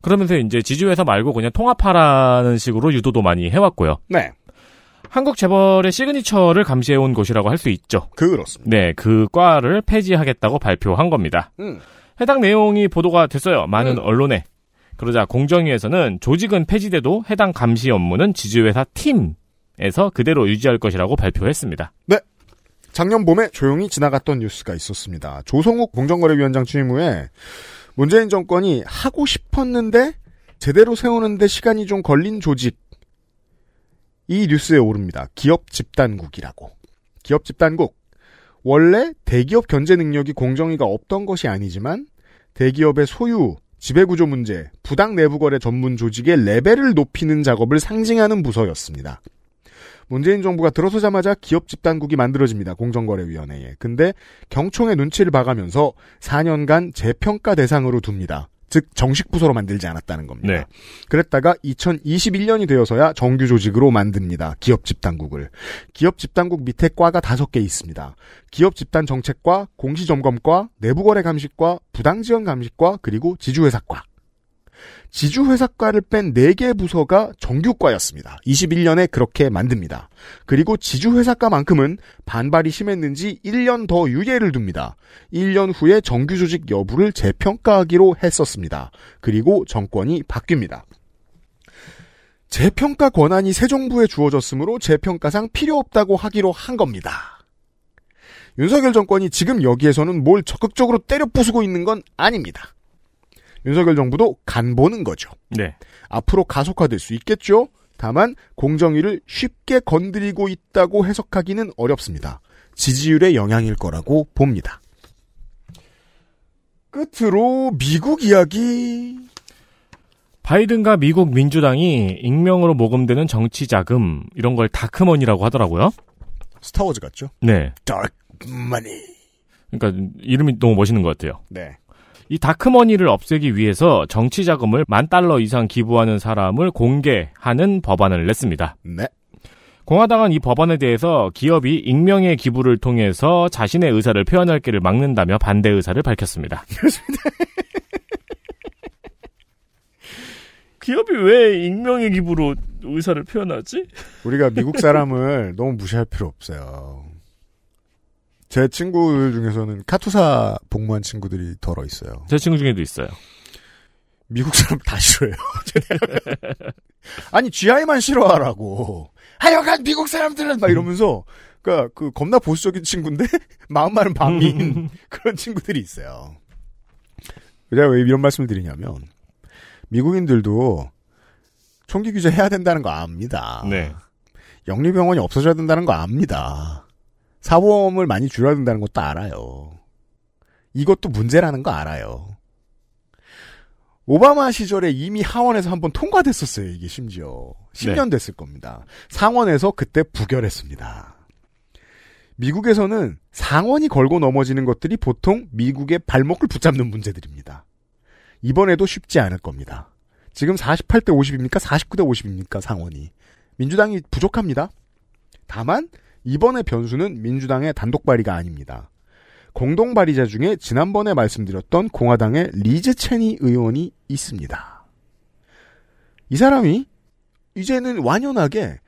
그러면서 이제 지주회사 말고 그냥 통합하라는 식으로 유도도 많이 해왔고요. 네. 한국 재벌의 시그니처를 감시해온 곳이라고 할 수 있죠. 그렇습니다. 네, 그 과를 폐지하겠다고 발표한 겁니다. 음. 해당 내용이 보도가 됐어요. 많은 언론에. 그러자 공정위에서는 조직은 폐지돼도 해당 감시 업무는 지주회사 팀에서 그대로 유지할 것이라고 발표했습니다. 네. 작년 봄에 조용히 지나갔던 뉴스가 있었습니다. 조성욱 공정거래위원장 취임 후에 문재인 정권이 하고 싶었는데 제대로 세우는데 시간이 좀 걸린 조직 이 뉴스에 오릅니다. 기업 집단국이라고. 기업 집단국. 원래 대기업 견제 능력이 공정위가 없던 것이 아니지만 대기업의 소유, 지배구조 문제, 부당 내부거래 전문 조직의 레벨을 높이는 작업을 상징하는 부서였습니다. 문재인 정부가 들어서자마자 기업 집단국이 만들어집니다. 공정거래위원회에. 근데 경총의 눈치를 봐가면서 4년간 재평가 대상으로 둡니다. 즉 정식 부서로 만들지 않았다는 겁니다. 네. 그랬다가 2021년이 되어서야 정규 조직으로 만듭니다. 기업 집단국을. 기업 집단국 밑에 과가 다섯 개 있습니다. 기업 집단 정책과 공시 점검과 내부 거래 감식과 부당 지원 감식과 그리고 지주회사과. 지주회사과를 뺀 4개 부서가 정규과였습니다. 21년에 그렇게 만듭니다. 그리고 지주회사과만큼은 반발이 심했는지 1년 더 유예를 둡니다. 1년 후에 정규조직 여부를 재평가하기로 했었습니다. 그리고 정권이 바뀝니다. 재평가 권한이 새 정부에 주어졌으므로 재평가상 필요 없다고 하기로 한 겁니다. 윤석열 정권이 지금 여기에서는 뭘 적극적으로 때려 부수고 있는 건 아닙니다. 윤석열 정부도 간 보는 거죠. 네. 앞으로 가속화될 수 있겠죠. 다만 공정위를 쉽게 건드리고 있다고 해석하기는 어렵습니다. 지지율의 영향일 거라고 봅니다. 끝으로 미국 이야기. 바이든과 미국 민주당이 익명으로 모금되는 정치 자금 이런 걸 다크머니라고 하더라고요. 스타워즈 같죠? 네. Money. 그러니까 이름이 너무 멋있는 것 같아요. 네. 이 다크머니를 없애기 위해서 정치 자금을 만 달러 이상 기부하는 사람을 공개하는 법안을 냈습니다. 네. 공화당은 이 법안에 대해서 기업이 익명의 기부를 통해서 자신의 의사를 표현할 길을 막는다며 반대 의사를 밝혔습니다. 기업이 왜 익명의 기부로 의사를 표현하지? 우리가 미국 사람을 너무 무시할 필요 없어요. 제 친구들 중에서는 카투사 복무한 친구들이 덜어 있어요. 제 친구 중에도 있어요. 미국 사람 다 싫어요. 아니 GI만 싫어하라고. 하여간 미국 사람들은 막 이러면서 그러니까 그 겁나 보수적인 친구인데 마음만은 반민 그런 친구들이 있어요. 제가 왜 이런 말씀을 드리냐면 미국인들도 총기 규제 해야 된다는 거 압니다. 네. 영리병원이 없어져야 된다는 거 압니다. 사보험을 많이 줄여야 된다는 것도 알아요. 이것도 문제라는 거 알아요. 오바마 시절에 이미 하원에서 한번 통과됐었어요, 이게 심지어. 10년 됐을 겁니다. 상원에서 그때 부결했습니다. 미국에서는 상원이 걸고 넘어지는 것들이 보통 미국의 발목을 붙잡는 문제들입니다. 이번에도 쉽지 않을 겁니다. 지금 48대 50입니까? 49대 50입니까? 상원이. 민주당이 부족합니다. 다만 이번의 변수는 민주당의 단독 발의가 아닙니다. 공동 발의자 중에 지난번에 말씀드렸던 공화당의 리즈 체니 의원이 있습니다. 이 사람이 이제는 완연하게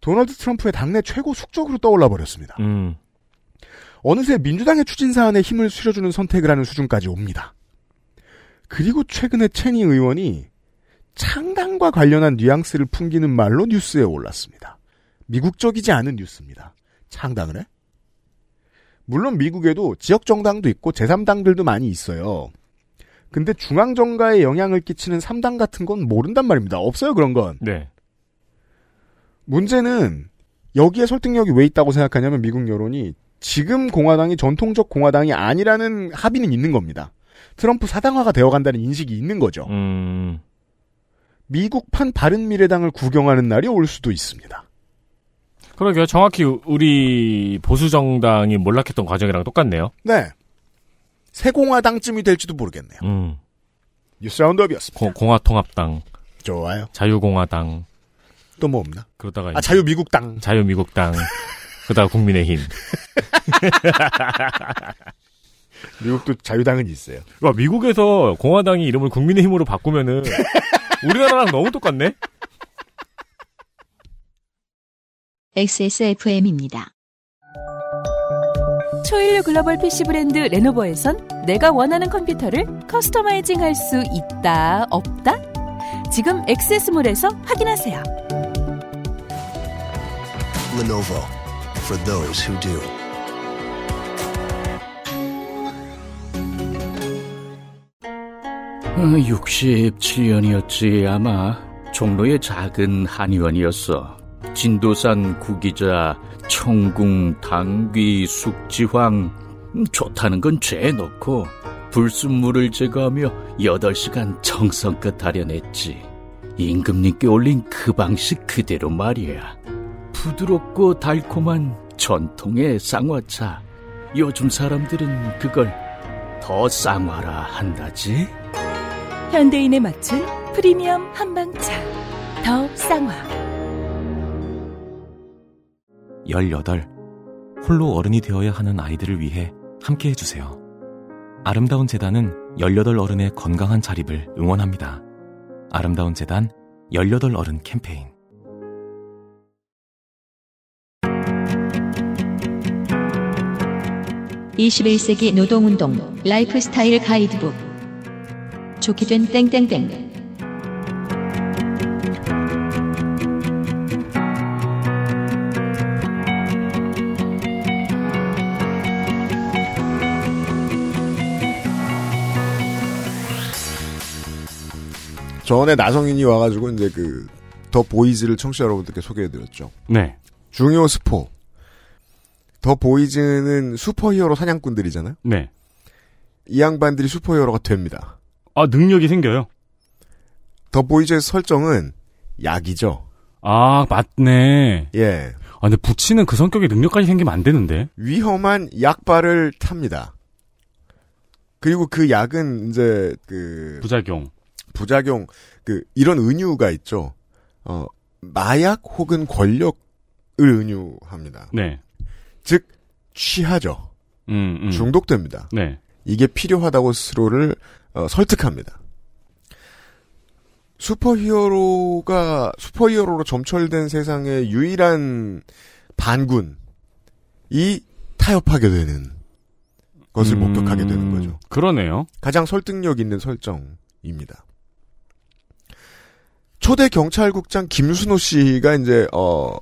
도널드 트럼프의 당내 최고 숙적으로 떠올라 버렸습니다. 음. 어느새 민주당의 추진 사안에 힘을 실어주는 선택을 하는 수준까지 옵니다. 그리고 최근에 체니 의원이 창당과 관련한 뉘앙스를 풍기는 말로 뉴스에 올랐습니다. 미국적이지 않은 뉴스입니다. 창당을 해? 물론 미국에도 지역 정당도 있고 제3당들도 많이 있어요. 근데 중앙 정가에 영향을 끼치는 3당 같은 건 모른단 말입니다. 없어요, 그런 건. 네. 문제는 여기에 설득력이 왜 있다고 생각하냐면 미국 여론이 지금 공화당이 전통적 공화당이 아니라는 합의는 있는 겁니다. 트럼프 사당화가 되어간다는 인식이 있는 거죠. 음. 미국판 바른미래당을 구경하는 날이 올 수도 있습니다. 그러게요. 정확히 우리 보수 정당이 몰락했던 과정이랑 똑같네요. 네. 새공화당쯤이 될지도 모르겠네요. 음. 뉴스 라운드업이었습니다. 고- 공화통합당, 좋아요. 자유공화당, 또 뭐 없나? 그러다가 아, 자유미국당. 자유미국당, 그러다가 국민의힘. 미국도 자유당은 있어요. 와, 미국에서 공화당이 이름을 국민의힘으로 바꾸면은 우리나라랑 너무 똑같네. XSFM입니다. 초일류 글로벌 PC 브랜드 레노버에선 내가 원하는 컴퓨터를 커스터마이징 할 수 있다, 없다? 지금 엑세스몰에서 확인하세요. Lenovo for those who do. 어, 67년이었지 아마 종로의 작은 한의원이었어. 진도산 구기자, 청궁, 당귀, 숙지황 음, 좋다는 건 죄에 넣고 불순물을 제거하며 8시간 정성껏 다려냈지. 임금님께 올린 그 방식 그대로 말이야. 부드럽고 달콤한 전통의 쌍화차. 요즘 사람들은 그걸 더 쌍화라 한다지. 현대인에 맞춘 프리미엄 한방차. 더 쌍화. 18. 홀로 어른이 되어야 하는 아이들을 위해 함께 해주세요. 아름다운 재단은 18 어른의 건강한 자립을 응원합니다. 아름다운 재단 18 어른 캠페인. (21세기) 노동운동 라이프스타일 가이드북 좋게 된 땡땡땡 전에 나성인이 와가지고 이제 그 더 보이즈를 청취자 여러분들께 소개해드렸죠. 네. 중요 스포. 더 보이즈는 슈퍼히어로 사냥꾼들이잖아요. 네. 이 양반들이 슈퍼히어로가 됩니다. 아, 능력이 생겨요. 더 보이즈의 설정은 약이죠. 아, 맞네. 예. 아, 근데 부치는 그 성격의 능력까지 생기면 안 되는데. 위험한 약발을 탑니다. 그리고 그 약은 이제 그 부작용. 부작용 그 이런 은유가 있죠. 어 마약 혹은 권력을 은유합니다. 네. 즉 취하죠. 음, 음. 중독됩니다. 네. 이게 필요하다고 스스로를 어, 설득합니다. 슈퍼히어로가 슈퍼히어로로 점철된 세상의 유일한 반군이 타협하게 되는 것을 음, 목격하게 되는 거죠. 그러네요. 가장 설득력 있는 설정입니다. 초대 경찰국장 김순호 씨가 이제 어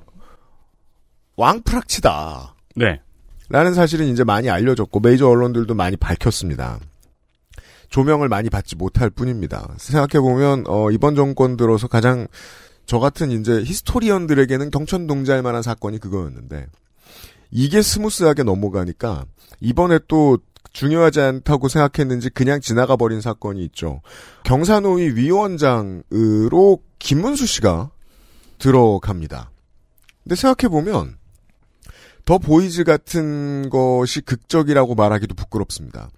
왕프락치다. 네. 라는 사실은 이제 많이 알려졌고 메이저 언론들도 많이 밝혔습니다. 조명을 많이 받지 못할 뿐입니다. 생각해 보면 어, 이번 정권 들어서 가장 저 같은 이제 히스토리언들에게는 경천동자할 만한 사건이 그거였는데 이게 스무스하게 넘어가니까 이번에 또 중요하지 않다고 생각했는지 그냥 지나가 버린 사건이 있죠. 경사노위 위원장으로 김문수 씨가 들어갑니다. 근데 생각해 보면 더 보이즈 같은 것이 극적이라고 말하기도 부끄럽습니다.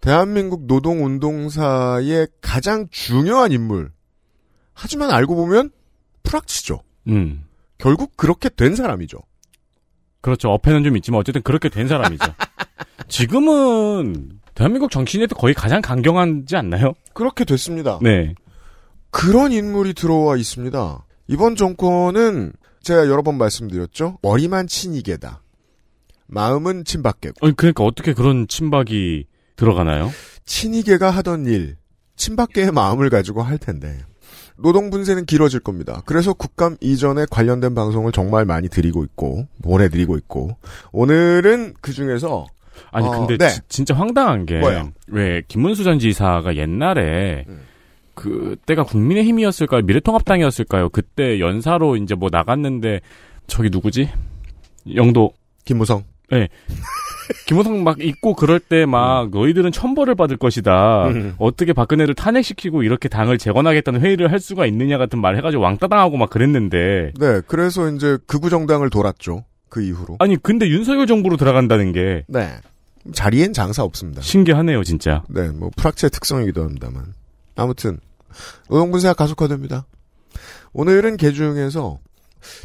대한민국 노동운동사의 가장 중요한 인물. 하지만 알고 보면 프락치죠. 음. 결국 그렇게 된 사람이죠. 그렇죠. 어폐는 좀 있지만 어쨌든 그렇게 된 사람이죠. 지금은 대한민국 정치인에도 거의 가장 강경하지 않나요? 그렇게 됐습니다. 네. 그런 인물이 들어와 있습니다. 이번 정권은 제가 여러 번 말씀드렸죠. 머리만 친이계다. 마음은 친박계고. 아니, 그러니까 어떻게 그런 친박이 들어가나요? 친이계가 하던 일, 친박계의 마음을 가지고 할 텐데. 노동 분쇄는 길어질 겁니다. 그래서 국감 이전에 관련된 방송을 정말 많이 드리고 있고 보내드리고 있고 오늘은 그 중에서 아니 어, 근데 네. 지- 진짜 황당한 게? 왜 김문수 전 지사가 옛날에 그때가 국민의힘이었을까요? 미래통합당이었을까요? 그때 연사로 이제 뭐 나갔는데 저기 누구지? 영도 김무성. 네. 김무성 막 있고 그럴 때 막 너희들은 천벌을 받을 것이다. 음. 어떻게 박근혜를 탄핵시키고 이렇게 당을 재건하겠다는 회의를 할 수가 있느냐 같은 말 해가지고 왕따당하고 막 그랬는데 네, 그래서 이제 극우 정당을 돌았죠. 그 이후로. 아니 근데 윤석열 정부로 들어간다는 게 네. 자리엔 장사 없습니다. 신기하네요 진짜. 네, 뭐 프락치의 특성이기도 합니다만. 아무튼 분쇄가 가속화됩니다. 오늘은 개중에서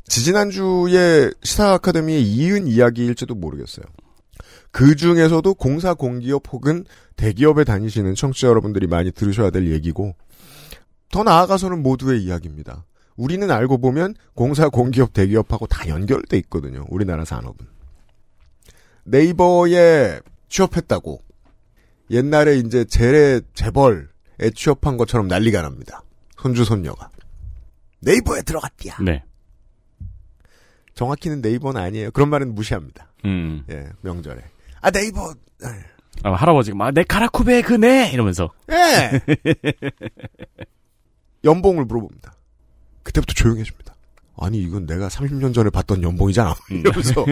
지지난주에 시사 아카데미의 이은 이야기일지도 모르겠어요. 그 중에서도 공사 공기업 혹은 대기업에 다니시는 청취자 여러분들이 많이 들으셔야 될 얘기고 더 나아가서는 모두의 이야기입니다. 우리는 알고 보면 공사 공기업 대기업하고 다 연결돼 있거든요. 우리나라 산업은. 네이버에 취업했다고 옛날에 이제 재래 재벌에 취업한 것처럼 난리가 납니다. 손주 손녀가 네이버에 들어갔디야. 네. 정확히는 네이버는 아니에요. 그런 말은 무시합니다. 음. 예, 명절에. 아 네이버. 아, 할아버지가 막내 카라쿠베 그네 이러면서 예. 연봉을 물어봅니다. 그때부터 조용해집니다. 아니 이건 내가 30년 전에 봤던 연봉이잖아. 이러면서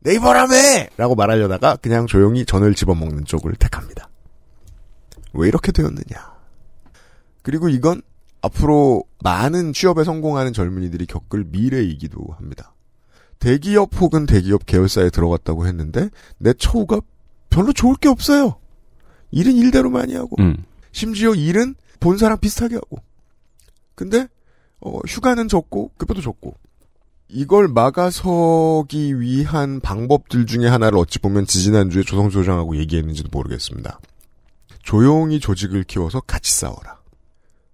네이버라며! 라고 말하려다가 그냥 조용히 전을 집어먹는 쪽을 택합니다. 왜 이렇게 되었느냐. 그리고 이건 앞으로 많은 취업에 성공하는 젊은이들이 겪을 미래이기도 합니다. 대기업 혹은 대기업 계열사에 들어갔다고 했는데 내 처우가 별로 좋을 게 없어요. 일은 일대로 많이 하고 음. 심지어 일은 본사랑 비슷하게 하고 근데 어, 휴가는 적고 급여도 적고 이걸 막아서기 위한 방법들 중에 하나를 어찌 보면 지지난주에 조성조 장하고 얘기했는지도 모르겠습니다. 조용히 조직을 키워서 같이 싸워라.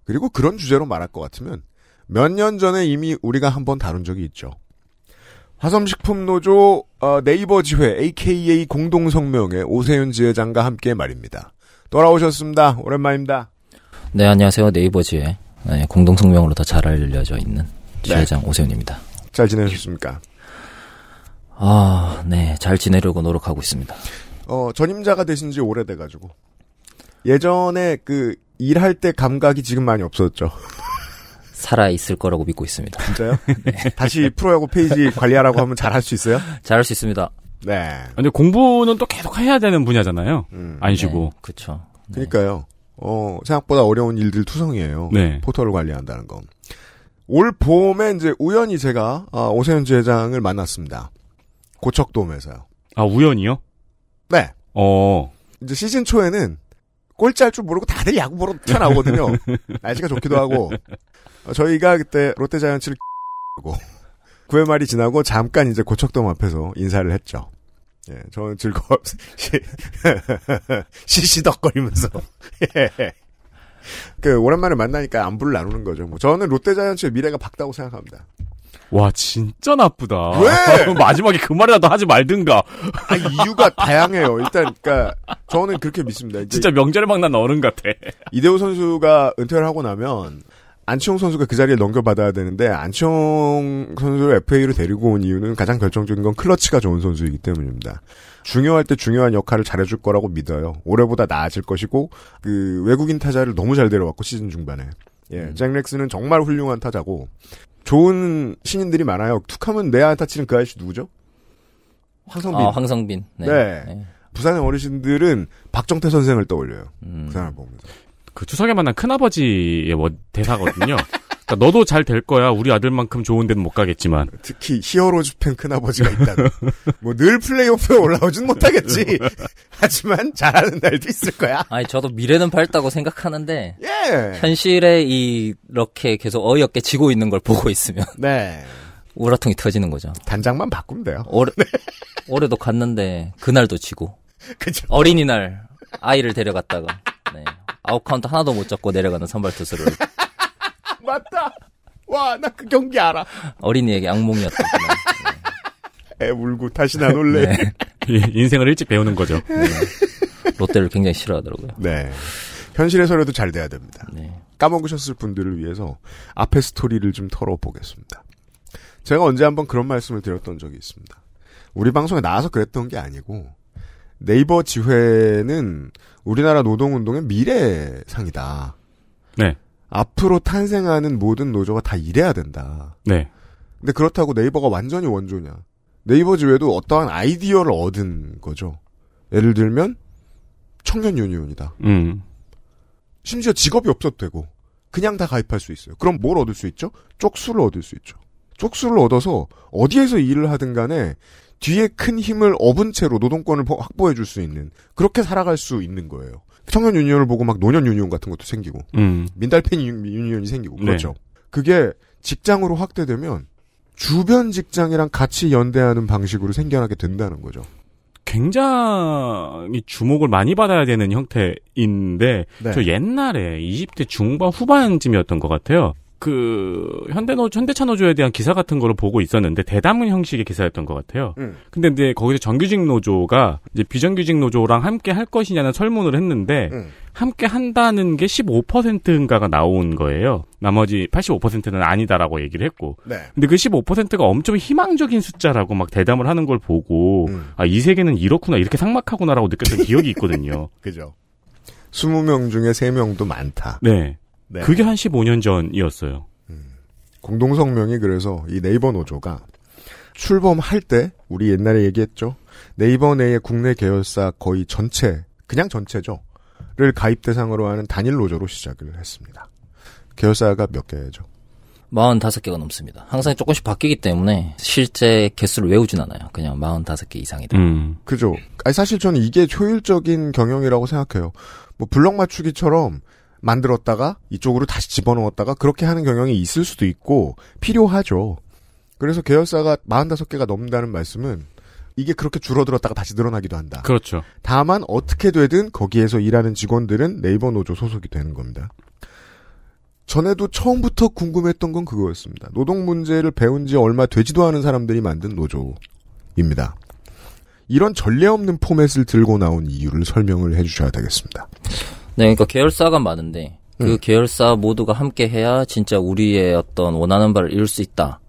그리고 그런 주제로 말할 것 같으면 몇 년 전에 이미 우리가 한번 다룬 적이 있죠. 화섬식품노조 어, 네이버 지회 AKA 공동성명의 오세윤 지회장과 함께 말입니다. 돌아오셨습니다. 오랜만입니다. 네, 안녕하세요. 네이버지의 네, 공동성명으로 더 잘 알려져 있는 지회장 오세훈입니다. 잘 지내셨습니까? 아, 네, 잘 지내려고 노력하고 있습니다. 어, 전임자가 되신 지 오래돼가지고. 예전에 그, 일할 때 감각이 지금 많이 없어졌죠. 살아 있을 거라고 믿고 있습니다. 진짜요? 다시 프로야구 페이지 관리하라고 하면 잘할 수 있어요? 잘할 수 있습니다. 네. 근데 공부는 또 계속 해야 되는 분야잖아요. 안 쉬고. 그쵸. 그러니까요. 어, 생각보다 어려운 일들 투성이에요. 네. 포털을 관리한다는 건. 올 봄에 이제 우연히 제가 아, 오세훈 지회장을 만났습니다. 고척돔에서요. 아, 우연이요? 네. 어. 이제 시즌 초에는 꼴찌 할 줄 모르고 다들 야구 보러 튀어나오거든요. 날씨가 좋기도 하고. 어, 저희가 그때 롯데자이언츠를 고 9회 말이 지나고 잠깐 이제 고척돔 앞에서 인사를 했죠. 예, 저는 즐거워, 시시덕거리면서. 예. 그, 오랜만에 만나니까 안부를 나누는 거죠. 뭐, 저는 롯데 자이언츠의 미래가 밝다고 생각합니다. 와, 진짜 나쁘다. 왜? 마지막에 그 말이라도 하지 말든가. 아, 이유가 다양해요. 일단, 그니까, 저는 그렇게 믿습니다. 진짜 명절에 만난 어른 같아. 이대호 선수가 은퇴를 하고 나면, 안치홍 선수가 그 자리에 넘겨받아야 되는데, 안치홍 선수를 FA로 데리고 온 이유는 가장 결정적인 건 클러치가 좋은 선수이기 때문입니다. 중요할 때 중요한 역할을 잘해줄 거라고 믿어요. 올해보다 나아질 것이고, 그, 외국인 타자를 너무 잘 데려왔고, 시즌 중반에. 예, 잭 렉스는 정말 훌륭한 타자고, 좋은 신인들이 많아요. 툭하면 내 안타 치는 그 아저씨 누구죠? 황성빈. 아, 황성빈. 네. 네. 네. 부산의 어르신들은 박정태 선생을 떠올려요. 음. 그 사람을 보면서. 그 추석에 만난 큰아버지의 뭐 대사거든요. 그러니까 너도 잘 될 거야. 우리 아들만큼 좋은 데는 못 가겠지만. 특히 히어로즈 팬 큰아버지가 있다는. 뭐늘 플레이오프에 올라오진 못하겠지. 하지만 잘하는 날도 있을 거야. 아니 저도 미래는 밝다고 생각하는데 예. 현실에 이- 이렇게 계속 어이없게 지고 있는 걸 보고 있으면 네. 울화통이 터지는 거죠. 단장만 바꾸면 돼요. 올해 올해도 갔는데 그날도 지고 그죠. 어린이날 아이를 데려갔다가 네. 아웃 카운트 하나도 못 잡고 내려가는 선발 투수를 맞다. 와, 나 그 경기 알아. 어린이에게 악몽이었던 그날. 애 울고 다시 나 놀래. 네. 인생을 일찍 배우는 거죠. 롯데를 굉장히 싫어하더라고요. 네. 현실에서라도 잘 돼야 됩니다. 네. 까먹으셨을 분들을 위해서 앞에 스토리를 좀 털어보겠습니다. 제가 언제 한번 그런 말씀을 드렸던 적이 있습니다. 우리 방송에 나와서 그랬던 게 아니고 네이버 지회는 우리나라 노동운동의 미래상이다. 네. 앞으로 탄생하는 모든 노조가 다 일해야 된다. 네. 근데 그렇다고 네이버가 완전히 원조냐. 네이버 지회도 어떠한 아이디어를 얻은 거죠. 예를 들면 청년 유니온이다. 음. 심지어 직업이 없어도 되고 그냥 다 가입할 수 있어요. 그럼 뭘 얻을 수 있죠? 쪽수를 얻을 수 있죠. 쪽수를 얻어서 어디에서 일을 하든 간에 뒤에 큰 힘을 업은 채로 노동권을 보- 확보해 줄 수 있는 그렇게 살아갈 수 있는 거예요. 청년 유니온을 보고 막 노년 유니온 같은 것도 생기고 음. 민달팬 유- 유니온이 생기고 네. 그렇죠. 그게 직장으로 확대되면 주변 직장이랑 같이 연대하는 방식으로 생겨나게 된다는 거죠. 굉장히 주목을 많이 받아야 되는 형태인데 네. 저 옛날에 20대 중반 후반쯤이었던 것 같아요. 그 현대노 현대차 노조에 대한 기사 같은 거를 보고 있었는데 대담은 형식의 기사였던 것 같아요. 음. 근데 이제 거기서 정규직 노조가 이제 비정규직 노조랑 함께 할 것이냐는 설문을 했는데 음. 함께 한다는 게 15%인가가 나온 거예요. 나머지 85%는 아니다라고 얘기를 했고. 네. 근데 그 15%가 엄청 희망적인 숫자라고 막 대담을 하는 걸 보고 음. 아 이 세계는 이렇구나 이렇게 삭막하구나라고 느꼈던 기억이 있거든요. 그죠. 20명 중에 3명도 많다. 네. 네. 그게 한 15년 전이었어요. 공동성명이 그래서 이 네이버 노조가 출범할 때 우리 옛날에 얘기했죠. 네이버 내의 국내 계열사 거의 전체 그냥 전체죠. 를 가입 대상으로 하는 단일 노조로 시작을 했습니다. 계열사가 몇 개죠? 45개가 넘습니다. 항상 조금씩 바뀌기 때문에 실제 개수를 외우진 않아요. 그냥 45개 이상이다. 음. 그죠. 아니, 사실 저는 이게 효율적인 경영이라고 생각해요. 뭐 블럭 맞추기처럼 만들었다가 이쪽으로 다시 집어넣었다가 그렇게 하는 경영이 있을 수도 있고 필요하죠. 그래서 계열사가 45개가 넘는다는 말씀은 이게 그렇게 줄어들었다가 다시 늘어나기도 한다. 그렇죠. 다만 어떻게 되든 거기에서 일하는 직원들은 네이버 노조 소속이 되는 겁니다. 전에도 처음부터 궁금했던 건 그거였습니다. 노동 문제를 배운 지 얼마 되지도 않은 사람들이 만든 노조입니다. 이런 전례 없는 포맷을 들고 나온 이유를 설명을 해주셔야 되겠습니다. 네, 그러니까 계열사가 많은데 그 음. 계열사 모두가 함께 해야 진짜 우리의 어떤 원하는 바를 이룰 수 있다.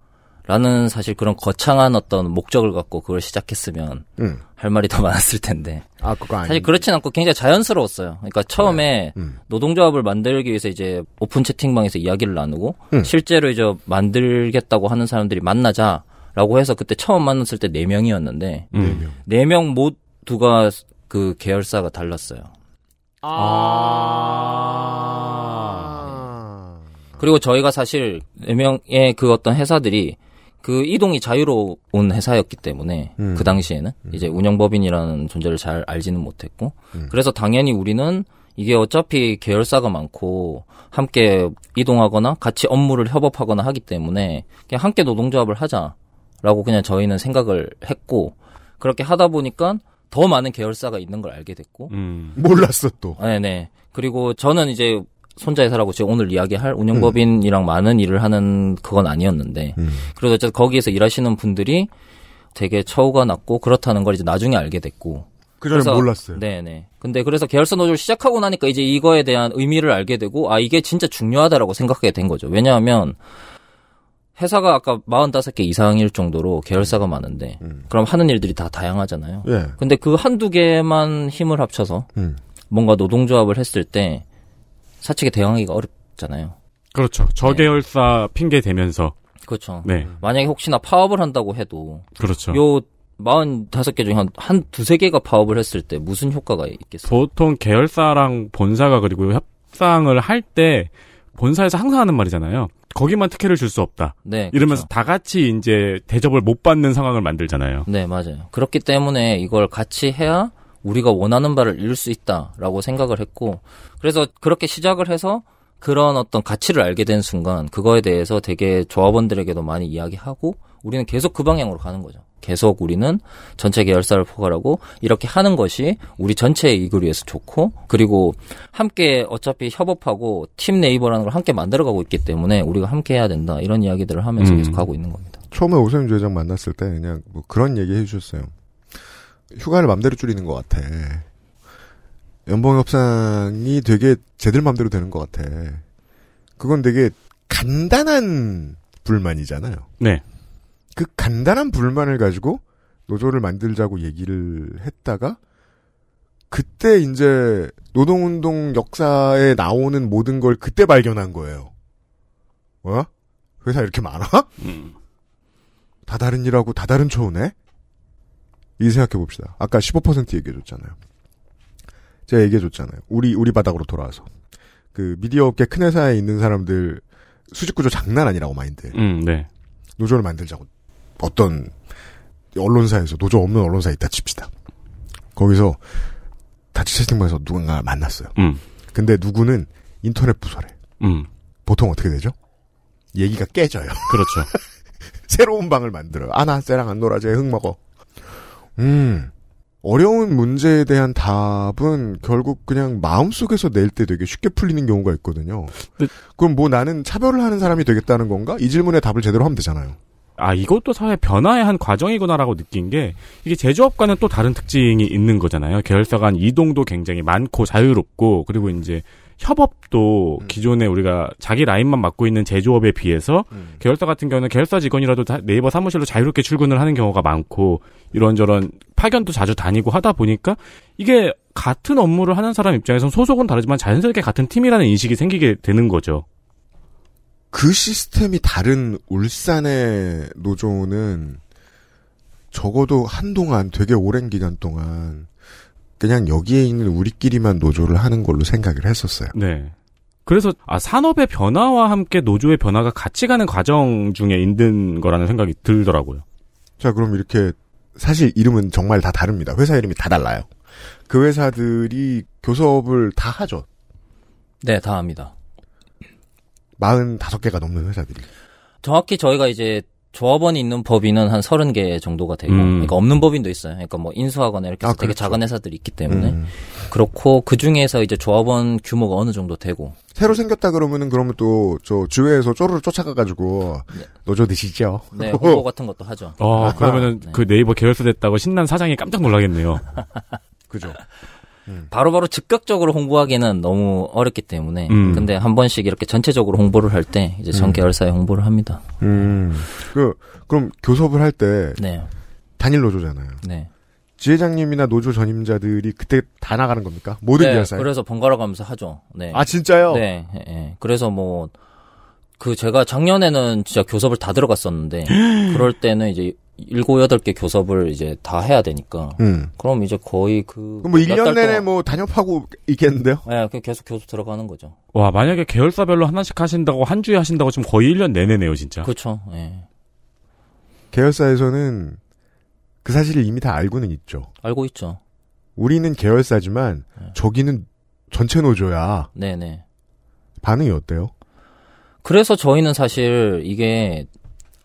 라는 사실 그런 거창한 어떤 목적을 갖고 그걸 시작했으면 음. 할 말이 더 많았을 텐데. 아, 그거 아니 사실 그렇진 않고 굉장히 자연스러웠어요. 그러니까 처음에 음. 노동조합을 만들기 위해서 이제 오픈 채팅방에서 이야기를 나누고 음. 실제로 이제 만들겠다고 하는 사람들이 만나자 라고 해서 그때 처음 만났을 때네 명이었는데 음. 네명 모두가 그 계열사가 달랐어요. 아. 그리고 저희가 사실 4명의 그 어떤 회사들이 그 이동이 자유로운 회사였기 때문에 음. 그 당시에는 이제 운영법인이라는 존재를 잘 알지는 못했고 음. 그래서 당연히 우리는 이게 어차피 계열사가 많고 함께 이동하거나 같이 업무를 협업하거나 하기 때문에 그냥 함께 노동조합을 하자라고 그냥 저희는 생각을 했고 그렇게 하다 보니까 더 많은 계열사가 있는 걸 알게 됐고 음. 몰랐어 또. 네네. 그리고 저는 이제 손자 회사라고 지금 오늘 이야기할 운영법인이랑 많은 일을 하는 그건 아니었는데 음. 그래도 어쨌든 거기에서 일하시는 분들이 되게 처우가 낮고 그렇다는 걸 이제 나중에 알게 됐고 그전에 몰랐어요. 네네. 근데 그래서 계열사 노조를 시작하고 나니까 이제 이거에 대한 의미를 알게 되고 아 이게 진짜 중요하다라고 생각하게 된 거죠. 왜냐하면 회사가 아까 45개 이상일 정도로 계열사가 많은데 그럼 하는 일들이 다 다양하잖아요. 예. 근데 그 한두 개만 힘을 합쳐서 음. 뭔가 노동조합을 했을 때 사측에 대응하기가 어렵잖아요. 그렇죠. 저계열사 핑계 대면서. 그렇죠. 네. 만약에 혹시나 파업을 한다고 해도 그렇죠. 요 45개 중에 한, 한 두세 개가 파업을 했을 때 무슨 효과가 있겠어요? 보통 계열사랑 본사가 그리고 협상을 할 때 본사에서 항상 하는 말이잖아요. 거기만 특혜를 줄 수 없다. 네. 이러면서 다 같이 이제 대접을 못 받는 상황을 만들잖아요. 네, 맞아요. 그렇기 때문에 이걸 같이 해야 우리가 원하는 바를 이룰 수 있다라고 생각을 했고, 그래서 그렇게 시작을 해서 그런 어떤 가치를 알게 된 순간, 그거에 대해서 되게 조합원들에게도 많이 이야기하고, 우리는 계속 그 방향으로 가는 거죠. 계속 우리는 전체 계열사를 포괄하고 이렇게 하는 것이 우리 전체의 이익을 위해서 좋고 그리고 함께 어차피 협업하고 팀 네이버라는 걸 함께 만들어가고 있기 때문에 우리가 함께 해야 된다 이런 이야기들을 하면서 음. 계속 하고 있는 겁니다. 처음에 오세훈 주회장 만났을 때 그냥 뭐 그런 얘기 해주셨어요. 휴가를 맘대로 줄이는 것 같아. 연봉 협상이 되게 쟤들 맘대로 되는 것 같아. 그건 되게 간단한 불만이잖아요. 네. 그 간단한 불만을 가지고 노조를 만들자고 얘기를 했다가 그때 이제 노동운동 역사에 나오는 모든 걸 그때 발견한 거예요. 어? 회사 이렇게 많아? 다 다른 일하고 다 다른 처우네? 이 생각해 봅시다. 아까 15% 얘기해 줬잖아요. 제가 얘기해 줬잖아요. 우리, 우리 바닥으로 돌아와서. 그 미디어 업계 큰 회사에 있는 사람들 수직 구조 장난 아니라고 마인드. 음, 네. 노조를 만들자고 어떤 언론사에서 노조 없는 언론사 에 있다 칩시다. 거기서 다치 채팅방에서 누군가 만났어요. 음. 근데 누구는 인터넷 부서래. 음. 보통 어떻게 되죠? 얘기가 깨져요. 그렇죠. 새로운 방을 만들어요. 아나 쟤랑 안 놀아 쟤흙 먹어. 음. 어려운 문제에 대한 답은 결국 그냥 마음속에서 낼 때 되게 쉽게 풀리는 경우가 있거든요. 그럼 뭐 나는 차별을 하는 사람이 되겠다는 건가? 이 질문에 답을 제대로 하면 되잖아요. 아, 이것도 사회 변화의 한 과정이구나라고 느낀 게, 이게 제조업과는 또 다른 특징이 있는 거잖아요. 계열사 간 이동도 굉장히 많고 자유롭고, 그리고 이제 협업도 기존에 우리가 자기 라인만 맡고 있는 제조업에 비해서 계열사 같은 경우는 계열사 직원이라도 다 네이버 사무실로 자유롭게 출근을 하는 경우가 많고 이런저런 파견도 자주 다니고 하다 보니까 이게 같은 업무를 하는 사람 입장에선 소속은 다르지만 자연스럽게 같은 팀이라는 인식이 생기게 되는 거죠. 그 시스템이 다른 울산의 노조는 적어도 한동안 되게 오랜 기간 동안 그냥 여기에 있는 우리끼리만 노조를 하는 걸로 생각을 했었어요. 네. 그래서 아 산업의 변화와 함께 노조의 변화가 같이 가는 과정 중에 있는 거라는 생각이 들더라고요. 자, 그럼 이렇게 사실 이름은 정말 다 다릅니다. 회사 이름이 다 달라요. 그 회사들이 교섭을 다 하죠. 네, 다 합니다. 45개가 넘는 회사들이. 정확히 저희가 이제 조합원이 있는 법인은 한 30개 정도가 되고, 음. 그러니까 없는 법인도 있어요. 그러니까 뭐 인수하거나 이렇게 해서 아, 되게 그렇죠. 작은 회사들이 있기 때문에. 음. 그렇고, 그 중에서 이제 조합원 규모가 어느 정도 되고, 새로 생겼다 그러면은 그러면 또 저 주회에서 쪼르르 쫓아가가지고 노조 드시죠. 네, 홍보 같은 것도 하죠. 어, 그러면은 그 네이버 계열사 됐다고 신난 사장이 깜짝 놀라겠네요. 그죠. 바로 바로 즉각적으로 홍보하기는 너무 어렵기 때문에 음. 근데 한 번씩 이렇게 전체적으로 홍보를 할 때 이제 전 음. 계열사에 홍보를 합니다. 음. 그 그럼 교섭을 할때 네. 단일 노조잖아요. 네. 지회장님이나 노조 전임자들이 그때 다 나가는 겁니까? 모든 네, 계열사에. 그래서 번갈아 가면서 하죠. 네. 아, 진짜요? 네. 예, 예. 그래서 뭐 그 제가 작년에는 진짜 교섭을 다 들어갔었는데 그럴 때는 이제 일곱 여덟 개 교섭을 이제 다 해야 되니까. 음. 그럼 이제 거의 그. 그럼 뭐몇 1년 달 내내 동안- 뭐 단협하고 있겠는데요? 네, 그 계속 교섭 들어가는 거죠. 와, 만약에 계열사별로 하나씩 하신다고 한 주에 하신다고 지금 거의 1년 내내네요, 진짜. 그렇죠. 예. 계열사에서는 그 사실을 이미 다 알고는 있죠. 알고 있죠. 우리는 계열사지만 네. 저기는 전체 노조야. 네네. 반응이 어때요? 그래서 저희는 사실 이게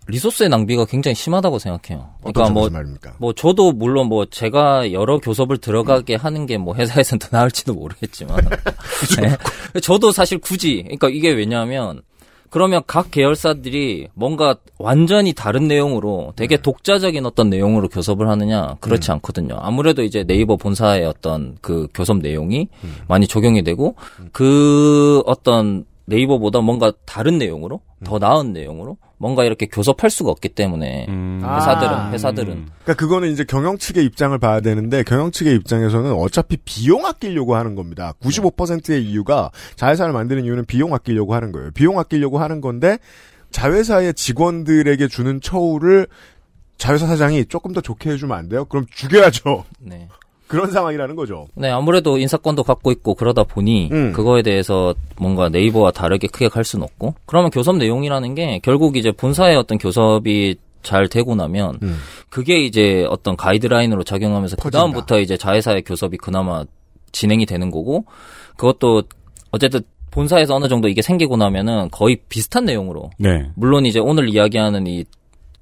리소스의 낭비가 굉장히 심하다고 생각해요. 그러니까 뭐, 말입니까? 뭐 저도 물론 뭐 제가 여러 교섭을 들어가게 하는 게 뭐 회사에서는 더 나을지도 모르겠지만, 네. 저도 사실 굳이, 그러니까 이게 왜냐하면 그러면 각 계열사들이 뭔가 완전히 다른 내용으로 되게 네. 독자적인 어떤 내용으로 교섭을 하느냐 그렇지 않거든요. 아무래도 이제 네이버 본사의 어떤 그 교섭 내용이 음. 많이 적용이 되고 그 어떤 네이버보다 뭔가 다른 내용으로 음. 더 나은 내용으로 뭔가 이렇게 교섭할 수가 없기 때문에 음. 회사들은 아. 회사들은 그러니까 그거는 이제 경영 측의 입장을 봐야 되는데 경영 측의 입장에서는 어차피 비용 아끼려고 하는 겁니다. 95%의 이유가 자회사를 만드는 이유는 비용 아끼려고 하는 거예요. 비용 아끼려고 하는 건데 자회사의 직원들에게 주는 처우를 자회사 사장이 조금 더 좋게 해주면 안 돼요? 그럼 죽여야죠. 네. 그런 상황이라는 거죠. 네, 아무래도 인사권도 갖고 있고 그러다 보니 음. 그거에 대해서 뭔가 네이버와 다르게 크게 갈 수는 없고 그러면 교섭 내용이라는 게 결국 이제 본사의 어떤 교섭이 잘 되고 나면 음. 그게 이제 어떤 가이드라인으로 작용하면서 그. 다음부터 이제 자회사의 교섭이 그나마 진행이 되는 거고 그것도 어쨌든 본사에서 어느 정도 이게 생기고 나면은 거의 비슷한 내용으로 네. 물론 이제 오늘 이야기하는 이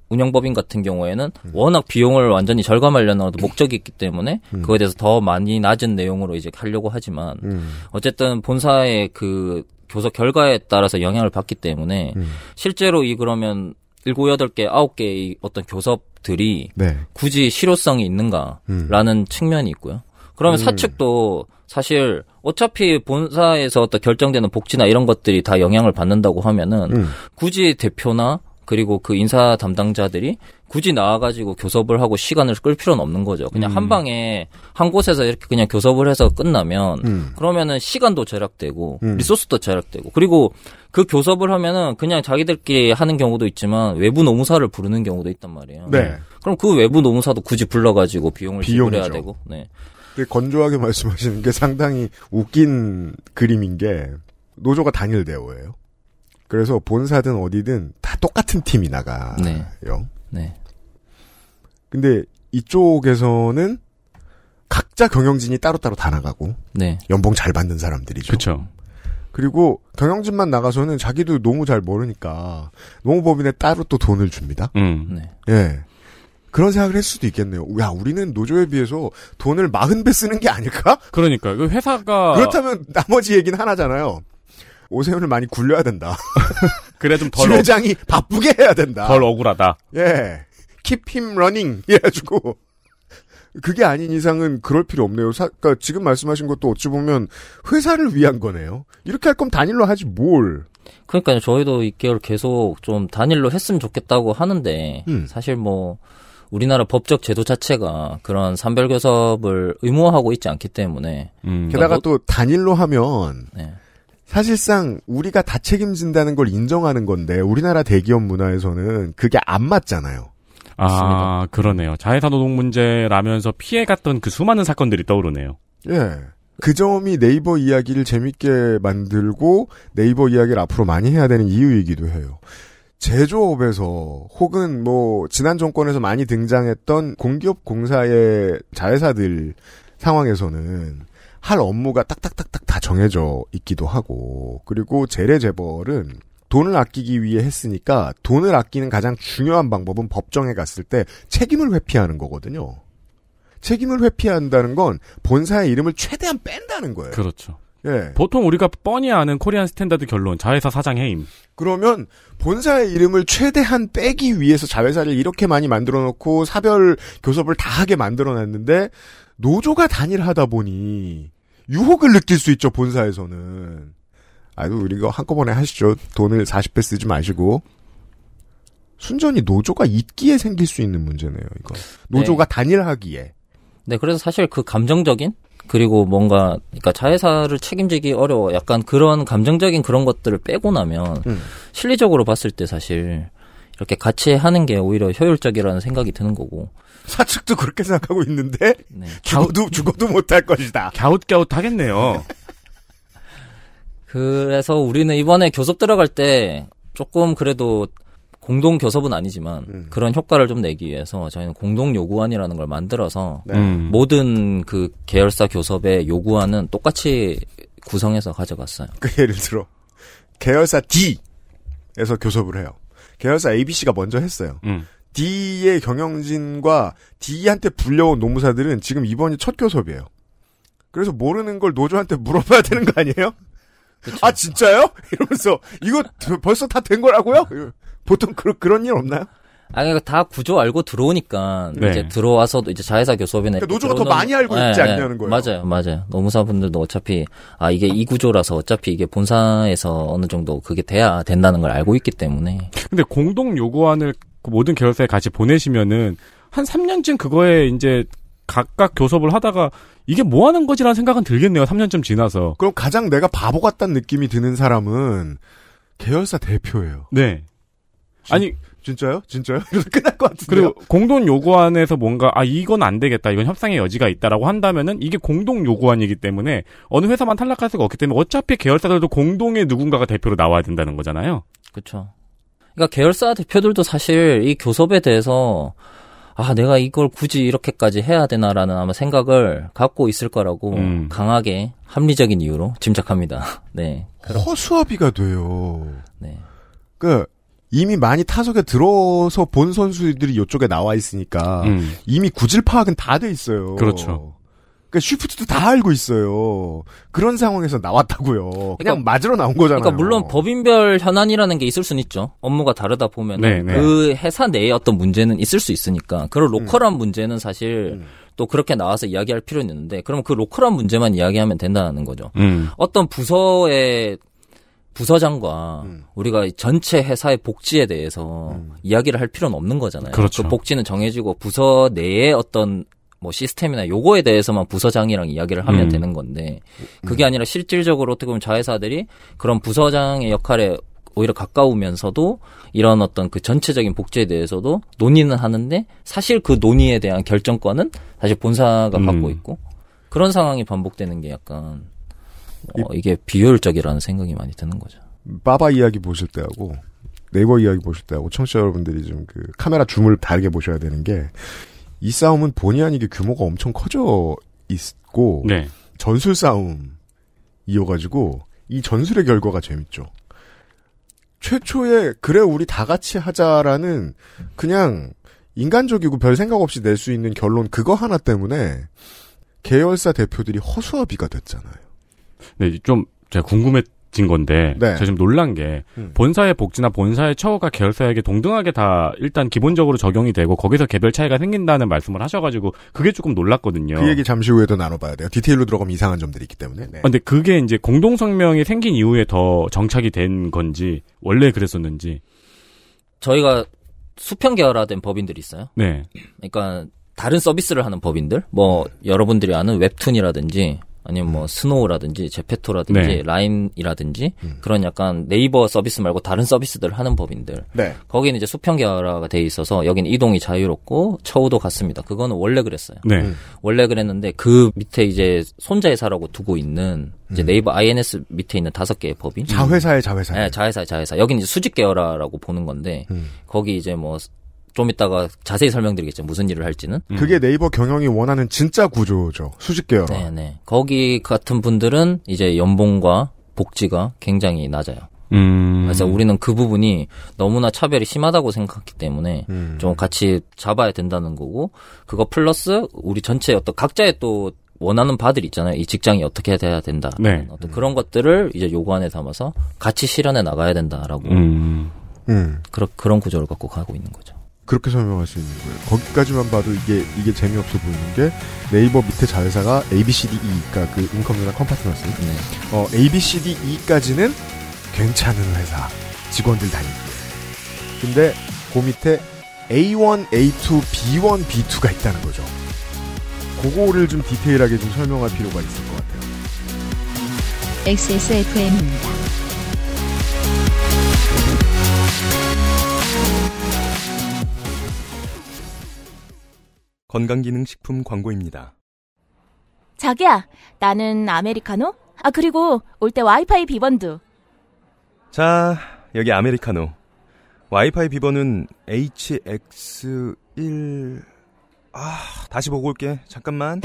운영법인 같은 경우에는 음. 워낙 비용을 완전히 절감하려는 목적이 있기 때문에 음. 그거에 대해서 더 많이 낮은 내용으로 이제 하려고 하지만 음. 어쨌든 본사의 그 교섭 결과에 따라서 영향을 받기 때문에 음. 실제로 이 그러면 일곱 여덟 개 아홉 개의 어떤 교섭들이 네. 굳이 실효성이 있는가라는 측면이 있고요. 그러면 음. 사측도 사실 어차피 본사에서 어떤 결정되는 복지나 이런 것들이 다 영향을 받는다고 하면은 음. 굳이 대표나 그리고 그 인사 담당자들이 굳이 나와가지고 교섭을 하고 시간을 끌 필요는 없는 거죠. 그냥 음. 한 방에 한 곳에서 이렇게 그냥 교섭을 해서 끝나면 음. 그러면은 시간도 절약되고 음. 리소스도 절약되고 그리고 그 교섭을 하면은 그냥 자기들끼리 하는 경우도 있지만 외부 노무사를 부르는 경우도 있단 말이에요. 네. 그럼 그 외부 노무사도 굳이 불러가지고 비용을 지불해야. 되고. 네. 되게 건조하게 말씀하시는 게 상당히 웃긴 그림인 게 노조가 단일 대우예요. 그래서 본사든 어디든 다 똑같은 팀이 나가요. 네. 네. 근데 이쪽에서는 각자 경영진이 따로따로 다 나가고 네. 연봉 잘 받는 사람들이죠. 그렇죠. 그리고 경영진만 나가서는 자기도 너무 잘 모르니까 노무법인에 따로 또 돈을 줍니다. 음. 네. 예. 그런 생각을 했을 수도 있겠네요. 야, 우리는 노조에 비해서 돈을 40배 쓰는 게 아닐까? 그러니까 그 회사가 그렇다면 나머지 얘기는 하나잖아요. 오세훈을 많이 굴려야 된다. 그래 좀덜 지회장이 바쁘게 해야 된다. 덜 억울하다. 예. Keep him running. 이래가지고. 그게 아닌 이상은 그럴 필요 없네요. 사, 그러니까 지금 말씀하신 것도 어찌 보면 회사를 위한 거네요. 이렇게 할 거면 단일로 하지 뭘. 그러니까 저희도 이걸 계속 좀 단일로 했으면 좋겠다고 하는데 음. 사실 뭐 우리나라 법적 제도 자체가 그런 산별 교섭을 의무화하고 있지 않기 때문에 음. 게다가 뭐- 또 단일로 하면 네. 사실상 우리가 다 책임진다는 걸 인정하는 건데 우리나라 대기업 문화에서는 그게 안 맞잖아요. 아, 그러네요. 자회사 노동 문제라면서 피해갔던 그 수많은 사건들이 떠오르네요. 예. 그 점이 네이버 이야기를 재밌게 만들고 네이버 이야기를 앞으로 많이 해야 되는 이유이기도 해요. 제조업에서 혹은 뭐 지난 정권에서 많이 등장했던 공기업 공사의 자회사들 상황에서는 할 업무가 딱딱딱딱 다 정해져 있기도 하고 그리고 재래 재벌은 돈을 아끼기 위해 했으니까 돈을 아끼는 가장 중요한 방법은 법정에 갔을 때 책임을 회피하는 거거든요. 책임을 회피한다는 건 본사의 이름을 최대한 뺀다는 거예요. 그렇죠. 예. 보통 우리가 뻔히 아는 Korean standard 결론, 자회사 사장 해임. 그러면 본사의 이름을 최대한 빼기 위해서 자회사를 이렇게 많이 만들어 놓고 사별 교섭을 다 하게 만들어 놨는데 노조가 단일하다 보니 유혹을 느낄 수 있죠, 본사에서는. 아유, 우리 이거 한꺼번에 하시죠. 돈을 40배 쓰지 마시고. 순전히 노조가 있기에 생길 수 있는 문제네요, 이거. 노조가 단일하기에. 네, 그래서 사실 그 감정적인 그리고 뭔가 그러니까 자회사를 책임지기 어려워. 약간 그런 감정적인 그런 것들을 빼고 나면 음. 실리적으로 봤을 때 사실 이렇게 같이 하는 게 오히려 효율적이라는 생각이 드는 거고. 사측도 그렇게 생각하고 있는데 네. 죽어도 죽어도 못할 것이다. 갸웃갸웃 하겠네요. 그래서 우리는 이번에 교섭 들어갈 때 조금 그래도 공동 교섭은 아니지만 음. 그런 효과를 좀 내기 위해서 저희는 공동 요구안이라는 걸 만들어서 네. 음. 모든 그 계열사 교섭의 요구안은 똑같이 구성해서 가져갔어요. 그 예를 들어 계열사 D에서 교섭을 해요. 계열사 ABC가 먼저 했어요. 음. D의 경영진과 D한테 불려온 노무사들은 지금 이번이 첫 교섭이에요. 그래서 모르는 걸 노조한테 물어봐야 되는 거 아니에요? 아 진짜요? 이러면서 이거 벌써 다 된 거라고요? 보통 그, 그런 일 없나요? 아니, 그러니까 다 구조 알고 들어오니까 네. 이제 들어와서도 이제 자회사 교섭이나 그러니까 노조가 더 많이 알고 있지 않냐는 거예요. 맞아요, 맞아요. 노무사분들도 어차피 아 이게 이 구조라서 어차피 이게 본사에서 어느 정도 그게 돼야 된다는 걸 알고 있기 때문에 근데 공동 요구안을 그 모든 계열사에 같이 보내시면은 한 3년쯤 그거에 이제 각각 교섭을 하다가 이게 뭐 하는 거지라는 생각은 들겠네요. 3년쯤 지나서. 그럼 가장 내가 바보 같다는 느낌이 드는 사람은 계열사 대표예요. 네. 아니 진짜요? 진짜요? 이러서 끝날 것 같은데. 그리고 공동 요구안에서 뭔가 아 이건 안 되겠다. 이건 협상의 여지가 있다라고 한다면은 이게 공동 요구안이기 때문에 어느 회사만 탈락할 수가 없기 때문에 어차피 계열사들도 공동의 누군가가 대표로 나와야 된다는 거잖아요. 그렇죠. 그러니까 계열사 대표들도 사실 이 교섭에 대해서 아 내가 이걸 굳이 이렇게까지 해야 되나라는 아마 생각을 갖고 있을 거라고 음. 강하게 합리적인 이유로 짐작합니다. 네. 허수아비가 돼요. 네. 그 이미 많이 타석에 들어서 본 선수들이 이쪽에 나와 있으니까 음. 이미 구질 파악은 다 돼 있어요. 그렇죠. 그러니까 쉬프트도 다 알고 있어요. 그런 상황에서 나왔다고요. 그냥 맞으러 나온 거잖아요. 그러니까 물론 법인별 현안이라는 게 있을 수는 있죠. 업무가 다르다 보면 네, 네. 그 회사 내에 어떤 문제는 있을 수 있으니까 그런 로컬한 음. 문제는 사실 또 그렇게 나와서 이야기할 필요는 있는데 그러면 그 로컬한 문제만 이야기하면 된다는 거죠. 음. 어떤 부서의 부서장과 음. 우리가 전체 회사의 복지에 대해서 이야기를 할 필요는 없는 거잖아요. 그렇죠. 그 복지는 정해지고 부서 내에 어떤 뭐 시스템이나 요거에 대해서만 부서장이랑 이야기를 하면 음. 되는 건데 그게 아니라 실질적으로 어떻게 보면 자회사들이 그런 부서장의 역할에 오히려 가까우면서도 이런 어떤 그 전체적인 복지에 대해서도 논의는 하는데 사실 그 논의에 대한 결정권은 사실 본사가 음. 갖고 있고 그런 상황이 반복되는 게 약간 어, 이게 비효율적이라는 생각이 많이 드는 거죠. 빠바 이야기 보실 때하고 네이버 이야기 보실 때하고 청취자 여러분들이 좀 그 카메라 줌을 다르게 보셔야 되는 게 이 싸움은 본의 아니게 규모가 엄청 커져 있고 네. 전술 싸움 이어가지고 이 전술의 결과가 재밌죠. 최초에 그래 우리 다 같이 하자라는 그냥 인간적이고 별 생각 없이 낼 수 있는 결론 그거 하나 때문에 계열사 대표들이 허수아비가 됐잖아요. 네, 좀 제가 궁금해진 건데 네. 제가 좀 놀란 게 음. 본사의 복지나 본사의 처우가 계열사에게 동등하게 다 일단 기본적으로 적용이 되고 거기서 개별 차이가 생긴다는 말씀을 하셔가지고 그게 조금 놀랐거든요. 그 얘기 잠시 후에도 나눠봐야 돼요. 디테일로 들어가면 이상한 점들이 있기 때문에. 네. 아, 근데 그게 이제 공동성명이 생긴 이후에 더 정착이 된 건지 원래 그랬었는지. 저희가 수평 계열화된 법인들이 있어요. 네. 그러니까 다른 서비스를 하는 법인들, 뭐 여러분들이 아는 웹툰이라든지 아니면 뭐 스노우라든지 제페토라든지 네. 라인이라든지 그런 약간 네이버 서비스 말고 다른 서비스들을 하는 법인들. 네. 거기는 이제 수평 계열화가 돼 있어서 여기는 이동이 자유롭고 처우도 같습니다. 그거는 원래 그랬어요. 네. 음. 원래 그랬는데 그 밑에 이제 손자회사라고 두고 있는 이제 네이버 INS 밑에 있는 다섯 개의 법인. 자회사의 자회사. 네, 자회사의 자회사. 여기는 이제 수직 계열화라고 보는 건데 음. 거기 이제 뭐 좀 이따가 자세히 설명드리겠죠. 무슨 일을 할지는. 그게 네이버 경영이 원하는 진짜 구조죠. 수직 계열화. 네, 네. 거기 같은 분들은 이제 연봉과 복지가 굉장히 낮아요. 음. 그래서 우리는 그 부분이 너무나 차별이 심하다고 생각했기 때문에 음. 좀 같이 잡아야 된다는 거고 그거 플러스 우리 전체 어떤 각자의 또 원하는 바들 있잖아요. 이 직장이 어떻게 돼야 된다. 네. 어떤 그런 것들을 이제 요구 안에 담아서 같이 실현해 나가야 된다라고 음. 음. 그런 그런 구조를 갖고 가고 있는 거죠. 그렇게 설명할 수 있는 거예요. 거기까지만 봐도 이게 이게 재미없어 보이는 게 네이버 밑에 자회사가 A, B, C, D, E, 그러니까 그 인컴즈나 컴파트너스. 네. 어, A, B, C, D, E까지는 괜찮은 회사 직원들 다니기. 근데 그 밑에 A1, A2, B1, B2가 있다는 거죠. 그거를 좀 디테일하게 좀 설명할 필요가 있을 것 같아요. XSFM입니다. 건강기능식품 광고입니다. 자기야, 나는 아메리카노? 아, 그리고 올 때 와이파이 비번도. 자, 여기 아메리카노. 와이파이 비번은 HX1... 아, 다시 보고 올게. 잠깐만.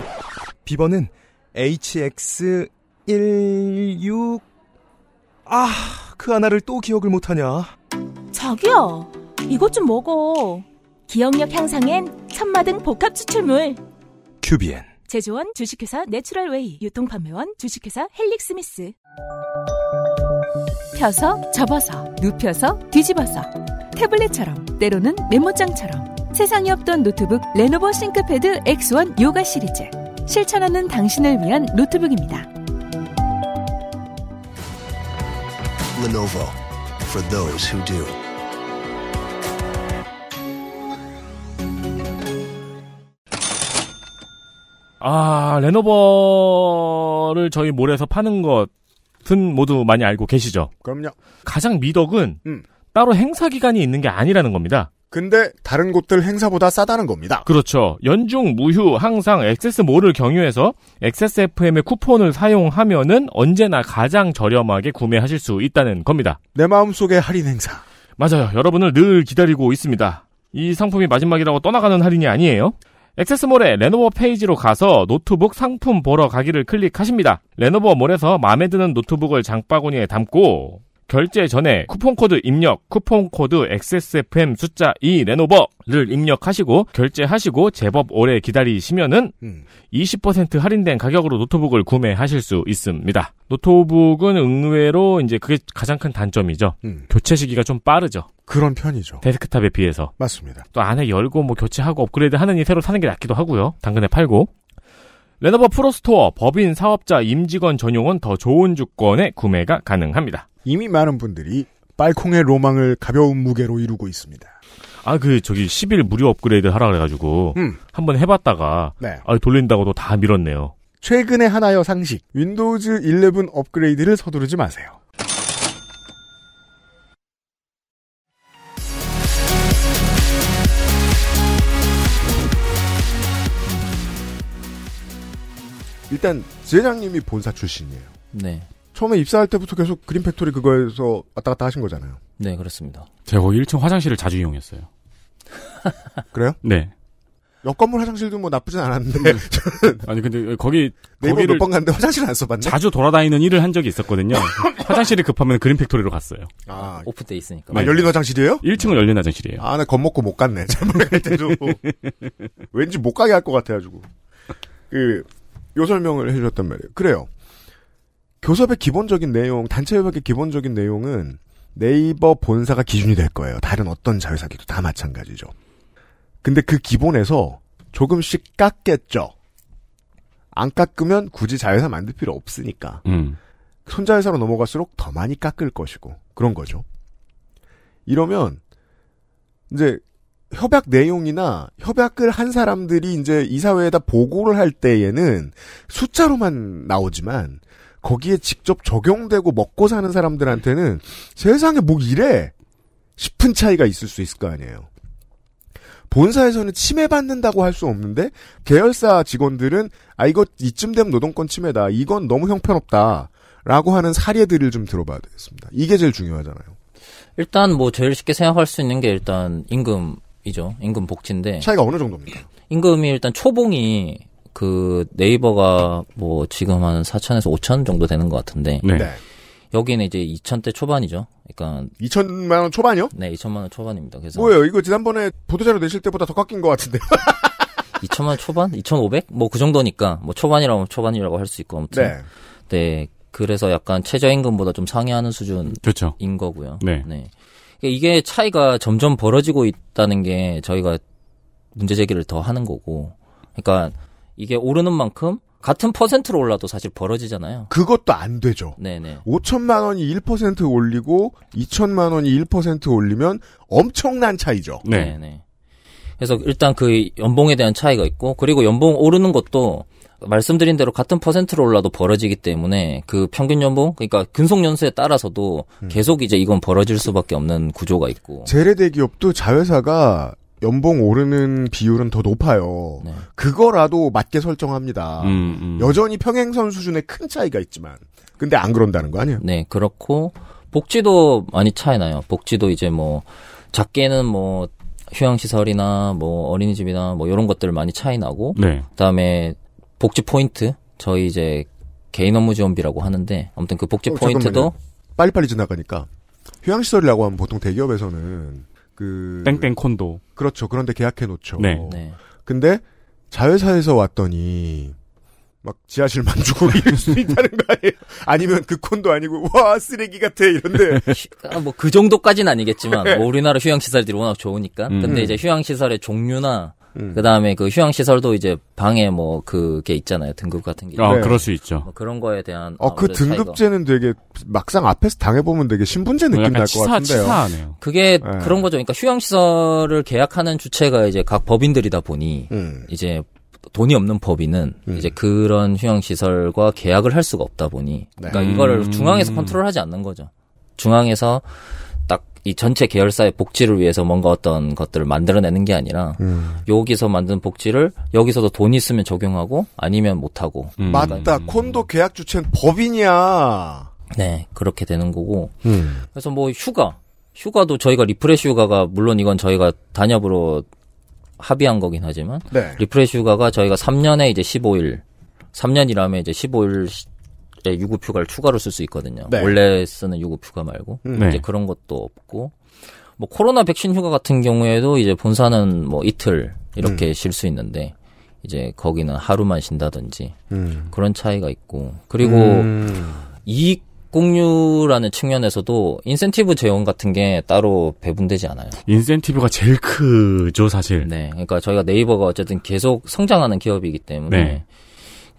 비번은 HX16... 아, 그 하나를 또 기억을 못하냐. 자기야, 이것 좀 먹어. 기억력 향상엔 천마등 복합 추출물. 큐비엔. 제조원 주식회사 내추럴웨이 유통판매원 주식회사 헬릭스미스 펴서 접어서 눕혀서 뒤집어서 태블릿처럼 때로는 메모장처럼 세상에 없던 노트북 레노버 싱크패드 X1 요가 시리즈 실천하는 당신을 위한 노트북입니다. Lenovo for those who do. 아, 레노버를 저희 몰에서 파는 것은 모두 많이 알고 계시죠? 그럼요. 가장 미덕은 음. 따로 행사 기간이 있는 게 아니라는 겁니다. 근데 다른 곳들 행사보다 싸다는 겁니다. 그렇죠. 연중 무휴 항상 XS몰을 경유해서 XSFM의 쿠폰을 사용하면은 언제나 가장 저렴하게 구매하실 수 있다는 겁니다. 내 마음속의 할인 행사. 맞아요. 여러분을 늘 기다리고 있습니다. 이 상품이 마지막이라고 떠나가는 할인이 아니에요. XS몰의 레노버 페이지로 가서 노트북 상품 보러 가기를 클릭하십니다. 레노버 몰에서 마음에 드는 노트북을 장바구니에 담고 결제 전에 쿠폰코드 입력, 쿠폰코드 XSFM 숫자 2 레노버를 입력하시고 결제하시고 제법 오래 기다리시면은 음. 20% 할인된 가격으로 노트북을 구매하실 수 있습니다. 노트북은 의외로 이제 그게 가장 큰 단점이죠. 음. 교체 시기가 좀 빠르죠. 그런 편이죠. 데스크탑에 비해서. 맞습니다. 또 안에 열고 뭐 교체하고 업그레이드 하느니 새로 사는 게 낫기도 하고요. 당근에 팔고. 레노버 프로스토어 법인 사업자 임직원 전용은 더 좋은 조건에 구매가 가능합니다. 이미 많은 분들이 빨콩의 로망을 가벼운 무게로 이루고 있습니다. 아, 그, 저기, 11 무료 업그레이드 하라 그래가지고, 음. 한번 해봤다가, 네. 아, 돌린다고도 다 밀었네요. 최근에 하나여 상식. 윈도우즈 11 업그레이드를 서두르지 마세요. 일단 지회장님이 본사 출신이에요. 네. 처음에 입사할 때부터 계속 그린 팩토리 그거에서 왔다 갔다 하신 거잖아요. 네, 그렇습니다. 제가 거기 1층 화장실을 자주 이용했어요. 그래요? 네. 옆 건물 화장실도 뭐 나쁘진 않았는데 아니 근데 거기 네이버 거기를 몇번 갔는데 화장실 안 써봤네. 자주 돌아다니는 일을 한 적이 있었거든요. 화장실이 급하면 그린 팩토리로 갔어요. 아, 오픈돼 있으니까. 아, 열린 화장실이에요? 1층은 열린 화장실이에요. 아, 나 겁먹고 못 갔네. 잘못 갈 때도. 왠지 못 가게 할 것 같아가지고. 그, 요 설명을 해주셨단 말이에요. 그래요. 교섭의 기본적인 내용, 단체 협약의 기본적인 내용은 네이버 본사가 기준이 될 거예요. 다른 어떤 자회사기도 다 마찬가지죠. 근데 그 기본에서 조금씩 깎겠죠. 안 깎으면 굳이 자회사 만들 필요 없으니까. 음. 손자회사로 넘어갈수록 더 많이 깎을 것이고 그런 거죠. 이러면 이제 협약 내용이나 협약을 한 사람들이 이제 이사회에다 보고를 할 때에는 숫자로만 나오지만 거기에 직접 적용되고 먹고 사는 사람들한테는 세상에 뭐 이래 싶은 차이가 있을 수 있을 거 아니에요. 본사에서는 침해받는다고 할 수 없는데 계열사 직원들은 아 이거 이쯤 되면 노동권 침해다. 이건 너무 형편없다. 라고 하는 사례들을 좀 들어봐야 되겠습니다. 이게 제일 중요하잖아요. 일단 뭐 제일 쉽게 생각할 수 있는 게 일단 임금 이죠. 임금 복지인데. 차이가 어느 정도입니까? 임금이 일단 초봉이 그 네이버가 뭐 지금 한 4천에서 5천 정도 되는 것 같은데. 네. 여기는 이제 2천대 초반이죠. 그러니까 2천만 원 초반이요? 네, 2천만 원 초반입니다. 그래서 뭐예요? 이거 지난번에 보도자료 내실 때보다 더 깎인 것 같은데. 2천만 원 초반, 2,500? 뭐 그 정도니까 뭐 초반이라면 초반이라고 할 수 있고 아무튼. 네. 네. 그래서 약간 최저임금보다 좀 상회하는 수준인 그렇죠. 거고요. 네. 그러니까 이게 차이가 점점 벌어지고 있다는 게 저희가 문제 제기를 더 하는 거고. 그러니까 이게 오르는 만큼 같은 퍼센트로 올라도 사실 벌어지잖아요. 그것도 안 되죠. 네네. 5천만 원이 1% 올리고 2천만 원이 1% 올리면 엄청난 차이죠. 네. 네 그래서 일단 그 연봉에 대한 차이가 있고 그리고 연봉 오르는 것도 말씀드린 대로 같은 퍼센트로 올라도 벌어지기 때문에 그 평균 연봉 그러니까 근속 연수에 따라서도 음. 계속 이제 이건 벌어질 수밖에 없는 구조가 있고 재래 대 기업도 자회사가 연봉 오르는 비율은 더 높아요. 네. 그거라도 맞게 설정합니다. 음, 음. 여전히 평행선 수준의 큰 차이가 있지만, 근데 안 그런다는 거 아니에요? 네 그렇고 복지도 많이 차이 나요. 복지도 이제 뭐 작게는 뭐 휴양시설이나 뭐 어린이집이나 뭐 이런 것들 많이 차이 나고 네. 그다음에 복지 포인트 저희 이제 개인 업무 지원비라고 하는데 아무튼 그 복지 어, 포인트도 잠깐만요. 빨리빨리 지나가니까 휴양시설이라고 하면 보통 대기업에서는 그 땡땡 콘도. 그렇죠. 그런데 계약해 놓죠. 네. 네. 근데 자회사에서 왔더니 막 지하실만 주고 이럴 수 있다는 거 아니에요? 아니면 그 콘도 아니고 와 쓰레기 같아 이런데 뭐 그 정도까지는 아니겠지만 네. 뭐 우리나라 휴양 시설들이 워낙 좋으니까. 음. 근데 이제 휴양 시설의 종류나 음. 그다음에 그 휴양 시설도 이제 방에 뭐 그게 있잖아요. 등급 같은 게. 아, 네. 그럴 수 있죠. 뭐 그런 거에 대한 어그 아무래도 차이가. 등급제는 되게 막상 앞에서 당해 보면 되게 신분제 느낌 약간 날것 치사, 같은데요. 치사하네요. 그게 네. 그런 거죠. 그러니까 휴양 시설을 계약하는 주체가 이제 각 법인들이다 보니 음. 이제 돈이 없는 법인은 음. 이제 그런 휴양 시설과 계약을 할 수가 없다 보니 그러니까 네. 이거를 음. 중앙에서 컨트롤하지 않는 거죠. 중앙에서 딱 이 전체 계열사의 복지를 위해서 뭔가 어떤 것들을 만들어내는 게 아니라 음. 여기서 만든 복지를 여기서도 돈 있으면 적용하고 아니면 못 하고 음. 맞다. 콘도 계약 주체는 법인이야. 네 그렇게 되는 거고 음. 그래서 뭐 휴가 휴가도 저희가 refresh 휴가가 물론 이건 저희가 단협으로 합의한 거긴 하지만 네. 리프레시 휴가가 저희가 3년에 이제 15일 3년이라면 이제 15일의 유급 휴가를 추가로 쓸 수 있거든요. 네. 원래 쓰는 유급 휴가 말고 음. 네. 이제 그런 것도 없고 뭐 코로나 백신 휴가 같은 경우에도 이제 본사는 뭐 이틀 이렇게 쉴수 있는데 이제 거기는 하루만 쉰다든지 음. 그런 차이가 있고 그리고 음. 이익 공유라는 측면에서도 인센티브 재원 같은 게 따로 배분되지 않아요. 인센티브가 제일 크죠, 사실. 네. 그러니까 저희가 네이버가 어쨌든 계속 성장하는 기업이기 때문에 네.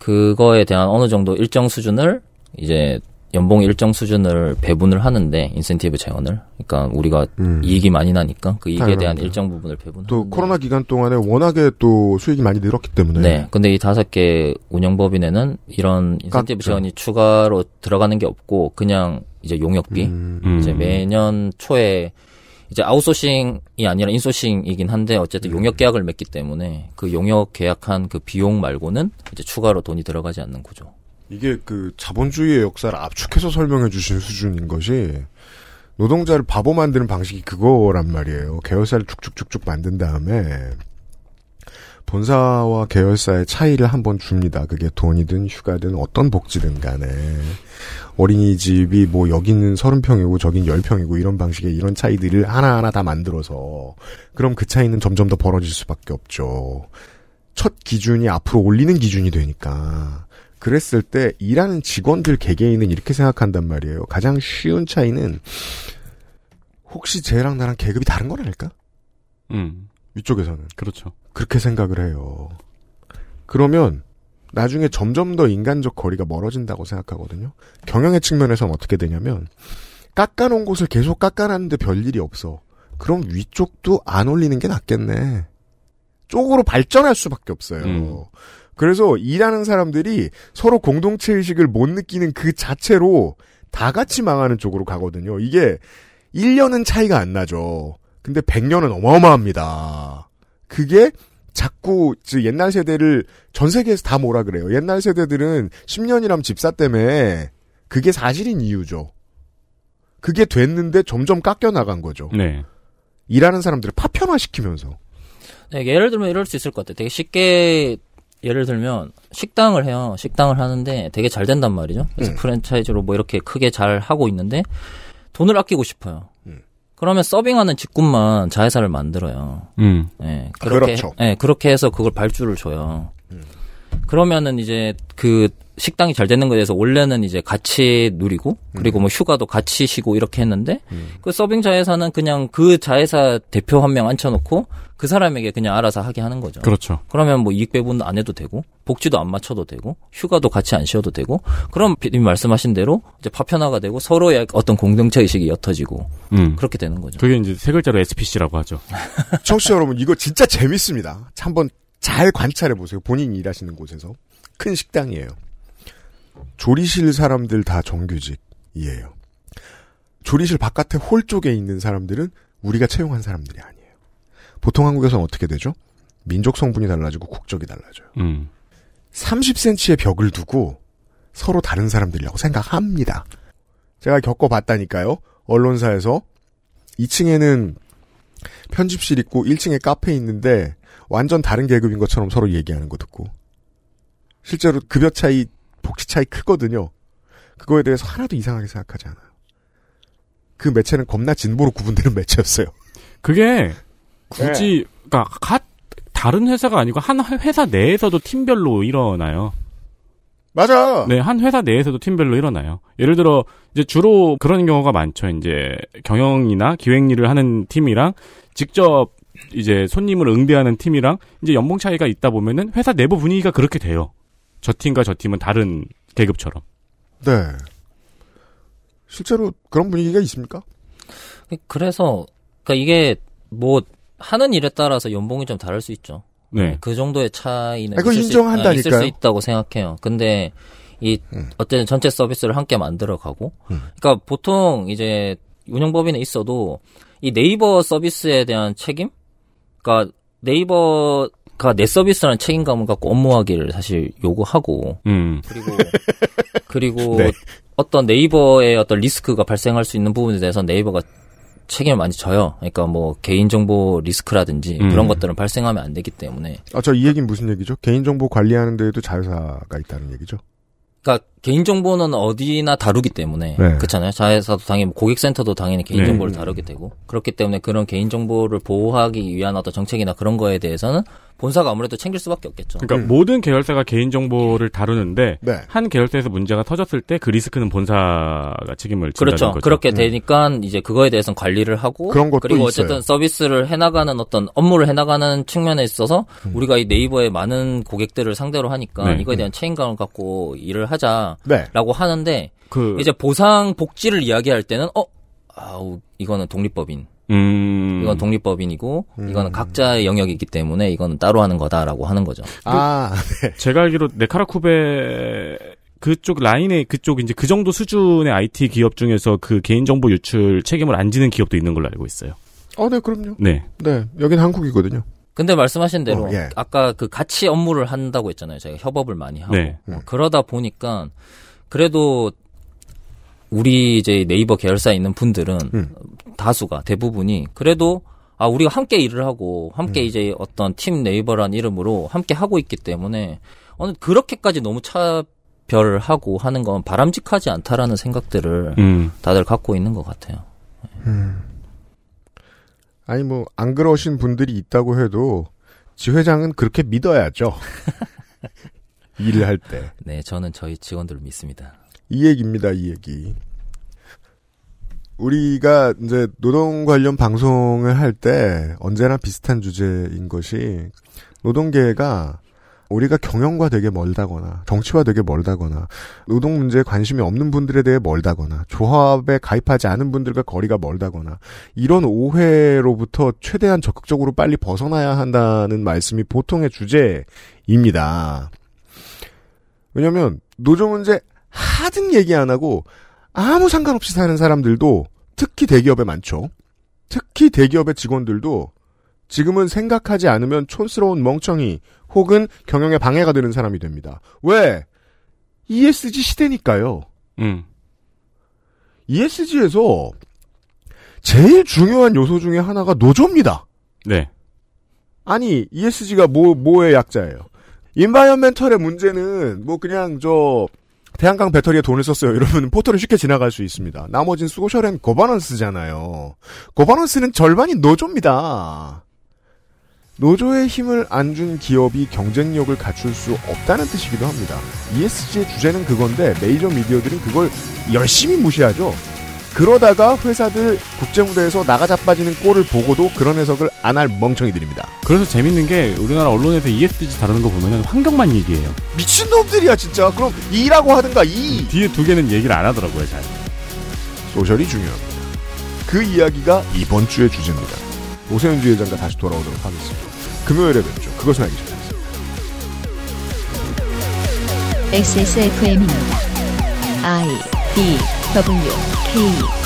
그거에 대한 어느 정도 일정 수준을 이제 연봉 일정 수준을 배분을 하는데 인센티브 재원을 그러니까 우리가 음. 이익이 많이 나니까 그 이익에 대한. 일정 부분을 배분하는데 또 코로나 기간 동안에 워낙에 또 수익이 많이 늘었기 때문에 네. 근데 이 다섯 개 운영법인에는 이런 인센티브 깎죠. 재원이 추가로 들어가는 게 없고 그냥 이제 용역비 음. 음. 이제 매년 초에 이제 아웃소싱이 아니라 인소싱이긴 한데 어쨌든 용역 계약을 맺기 때문에 그 용역 계약한 그 비용 말고는 이제 추가로 돈이 들어가지 않는 구조. 이게 그 자본주의의 역사를 압축해서 설명해 주신 수준인 것이 노동자를 바보 만드는 방식이 그거란 말이에요. 계열사를 쭉쭉쭉쭉 만든 다음에 본사와 계열사의 차이를 한번 줍니다. 그게 돈이든 휴가든 어떤 복지든 간에 어린이집이 뭐 여기는 30평이고 저긴 10평이고 이런 방식의 이런 차이들을 하나하나 다 만들어서 그럼 그 차이는 점점 더 벌어질 수밖에 없죠. 첫 기준이 앞으로 올리는 기준이 되니까 그랬을 때 일하는 직원들 개개인은 이렇게 생각한단 말이에요. 가장 쉬운 차이는 혹시 쟤랑 나랑 계급이 다른 건 아닐까? 음, 위쪽에서는 그렇죠. 그렇게 생각을 해요. 그러면 나중에 점점 더 인간적 거리가 멀어진다고 생각하거든요. 경영의 측면에서는 어떻게 되냐면 깎아놓은 곳을 계속 깎아놨는데 별일이 없어. 그럼 위쪽도 안 올리는 게 낫겠네. 쪽으로 발전할 수밖에 없어요. 음. 그래서 일하는 사람들이 서로 공동체 의식을 못 느끼는 그 자체로 다 같이 망하는 쪽으로 가거든요. 이게 1년은 차이가 안 나죠. 근데 100년은 어마어마합니다. 그게 자꾸 저 옛날 세대를 전 세계에서 다 뭐라 그래요. 옛날 세대들은 10년이라면 집사 때문에 그게 사실인 이유죠. 그게 됐는데 점점 깎여 나간 거죠. 네. 일하는 사람들을 파편화시키면서. 네, 예를 들면 이럴 수 있을 것 같아요. 되게 쉽게 예를 들면 식당을 해요. 식당을 하는데 되게 잘 된단 말이죠. 그래서 음. 프랜차이즈로 뭐 이렇게 크게 잘 하고 있는데 돈을 아끼고 싶어요. 음. 그러면 서빙하는 직군만 자회사를 만들어요. 음. 네, 그렇게 그렇죠. 네, 그렇게 해서 그걸 발주를 줘요. 그러면은 이제 그 식당이 잘 되는 거에 대해서 원래는 이제 같이 누리고 그리고 뭐 휴가도 같이 쉬고 이렇게 했는데 그 서빙 자회사는 그냥 그 자회사 대표 한 명 앉혀놓고 그 사람에게 그냥 알아서 하게 하는 거죠. 그렇죠. 그러면 뭐 이익 배분 안 해도 되고 복지도 안 맞춰도 되고 휴가도 같이 안 쉬어도 되고 그럼 비님 말씀하신 대로 이제 파편화가 되고 서로의 어떤 공동체 의식이 옅어지고 음. 그렇게 되는 거죠. 그게 이제 세 글자로 SPC라고 하죠. 청취자 여러분, 이거 진짜 재밌습니다. 한번 잘 관찰해 보세요. 본인이 일하시는 곳에서. 큰 식당이에요. 조리실 사람들 다 정규직이에요. 조리실 바깥에 홀 쪽에 있는 사람들은 우리가 채용한 사람들이 아니에요. 보통 한국에서는 어떻게 되죠? 민족 성분이 달라지고 국적이 달라져요. 음. 30cm의 벽을 두고 서로 다른 사람들이라고 생각합니다. 제가 겪어봤다니까요. 언론사에서 2층에는 편집실 있고 1층에 카페 있는데 완전 다른 계급인 것처럼 서로 얘기하는 거 듣고 실제로 급여 차이, 복지 차이 크거든요. 그거에 대해서 하나도 이상하게 생각하지 않아요. 그 매체는 겁나 진보로 구분되는 매체였어요. 그게 굳이 그러니까 갓 다른 회사가 아니고 한 회사 내에서도 팀별로 일어나요. 맞아. 네, 한 회사 내에서도 팀별로 일어나요. 예를 들어 이제 주로 그런 경우가 많죠. 이제 경영이나 기획 일을 하는 팀이랑 직접 이제 손님을 응대하는 팀이랑 이제 연봉 차이가 있다 보면은 회사 내부 분위기가 그렇게 돼요. 저 팀과 저 팀은 다른 계급처럼. 네. 실제로 그런 분위기가 있습니까? 그래서 그러니까 이게 뭐 하는 일에 따라서 연봉이 좀 다를 수 있죠. 네. 그 정도의 차이는 아, 있을, 수, 인정한다니까요. 아, 있을 수 있다고 생각해요. 근데 이 음. 어쨌든 전체 서비스를 함께 만들어 가고 그러니까 보통 이제 운영법인에 있어도 이 네이버 서비스에 대한 책임 그러니까 네이버가 내 서비스라는 책임감을 갖고 업무하기를 사실 요구하고 음. 그리고 그리고 네. 어떤 네이버의 어떤 리스크가 발생할 수 있는 부분에 대해서 네이버가 책임을 많이 져요. 그러니까 뭐 개인정보 리스크라든지 음. 그런 것들은 발생하면 안 되기 때문에 아, 저 이 얘기는 무슨 얘기죠? 개인정보 관리하는 데에도 자회사가 있다는 얘기죠? 그러니까 개인정보는 어디나 다루기 때문에 네. 그렇잖아요. 자회사도 당연히 뭐 고객센터도 당연히 개인정보를 네. 다루게 되고 그렇기 때문에 그런 개인정보를 보호하기 위한 어떤 정책이나 그런 거에 대해서는 본사가 아무래도 챙길 수밖에 없겠죠. 그러니까 모든 계열사가 개인 정보를 다루는데 네. 한 계열사에서 문제가 터졌을 때 그 리스크는 본사가 책임을 진다는 그렇죠. 거죠. 그렇게 음. 되니까 이제 그거에 대해서는 관리를 하고 그런 것도 그리고 있어요. 어쨌든 서비스를 해나가는 어떤 업무를 해나가는 측면에 있어서 우리가 이 네이버의 많은 고객들을 상대로 하니까 네. 이거에 대한 책임감을 갖고 일을 하자 라고 네. 하는데 그 이제 보상 복지를 이야기할 때는 어 아우 이거는 독립법인 음. 이건 독립법인이고 이거는 각자의 영역이기 때문에 이거는 따로 하는 거다라고 하는 거죠. 아, 제가 알기로 네카라쿠베 그쪽 라인의 그쪽 이제 그 정도 수준의 IT 기업 중에서 그 개인정보 유출 책임을 안 지는 기업도 있는 걸로 알고 있어요. 어, 네, 그럼요. 네. 네, 여긴 한국이거든요. 근데 말씀하신 대로 어, 예. 아까 그 같이 업무를 한다고 했잖아요. 저희가 협업을 많이 하고 네. 어, 그러다 보니까 그래도 우리 이제 네이버 계열사에 있는 분들은 다수가 대부분이 그래도 아 우리가 함께 일을 하고 함께 이제 어떤 팀 네이버란 이름으로 함께 하고 있기 때문에 어느 그렇게까지 너무 차별하고 하는 건 바람직하지 않다라는 생각들을 음. 다들 갖고 있는 것 같아요. 음. 아니, 뭐, 안 그러신 분들이 있다고 해도, 지 회장은 그렇게 믿어야죠. 일을 할 때. 네, 저는 저희 직원들을 믿습니다. 이 얘기입니다, 이 얘기. 우리가 이제 노동 관련 방송을 할 때 언제나 비슷한 주제인 것이 노동계가 우리가 경영과 되게 멀다거나 정치와 되게 멀다거나 노동 문제에 관심이 없는 분들에 대해 멀다거나 조합에 가입하지 않은 분들과 거리가 멀다거나 이런 오해로부터 최대한 적극적으로 빨리 벗어나야 한다는 말씀이 보통의 주제입니다. 왜냐하면 노조 문제 하등 얘기 안 하고 아무 상관없이 사는 사람들도 특히 대기업에 많죠. 특히 대기업의 직원들도 지금은 생각하지 않으면 촌스러운 멍청이 혹은 경영에 방해가 되는 사람이 됩니다. 왜? ESG 시대니까요. 음. ESG에서 제일 중요한 요소 중에 하나가 노조입니다. 네. 아니 ESG가 뭐 뭐의 약자예요. environmental의 문제는 뭐 그냥 저 태양광 배터리에 돈을 썼어요. 이러면 포털을 쉽게 지나갈 수 있습니다. 나머진 social and governance잖아요. 고버넌스는 절반이 노조입니다. 노조의 힘을 안 준 기업이 경쟁력을 갖출 수 없다는 뜻이기도 합니다. ESG의 주제는 그건데 메이저 미디어들은 그걸 열심히 무시하죠. 그러다가 회사들 국제무대에서 나가 자빠지는 꼴을 보고도 그런 해석을 안 할 멍청이들입니다. 그래서 재밌는 게 우리나라 언론에서 ESG 다루는 거 보면은 환경만 얘기해요. 미친놈들이야 진짜. 그럼 이라고 하든가 이. 뒤에 두 개는 얘기를 안 하더라고요, 잘. 소셜이 중요합니다. 그 이야기가 이번 주의 주제입니다. 오세훈 주회장과 다시 돌아오도록 하겠습니다. 금요일에 뵙죠. 그것은 알기 싫다. XSFM입니다. I D W K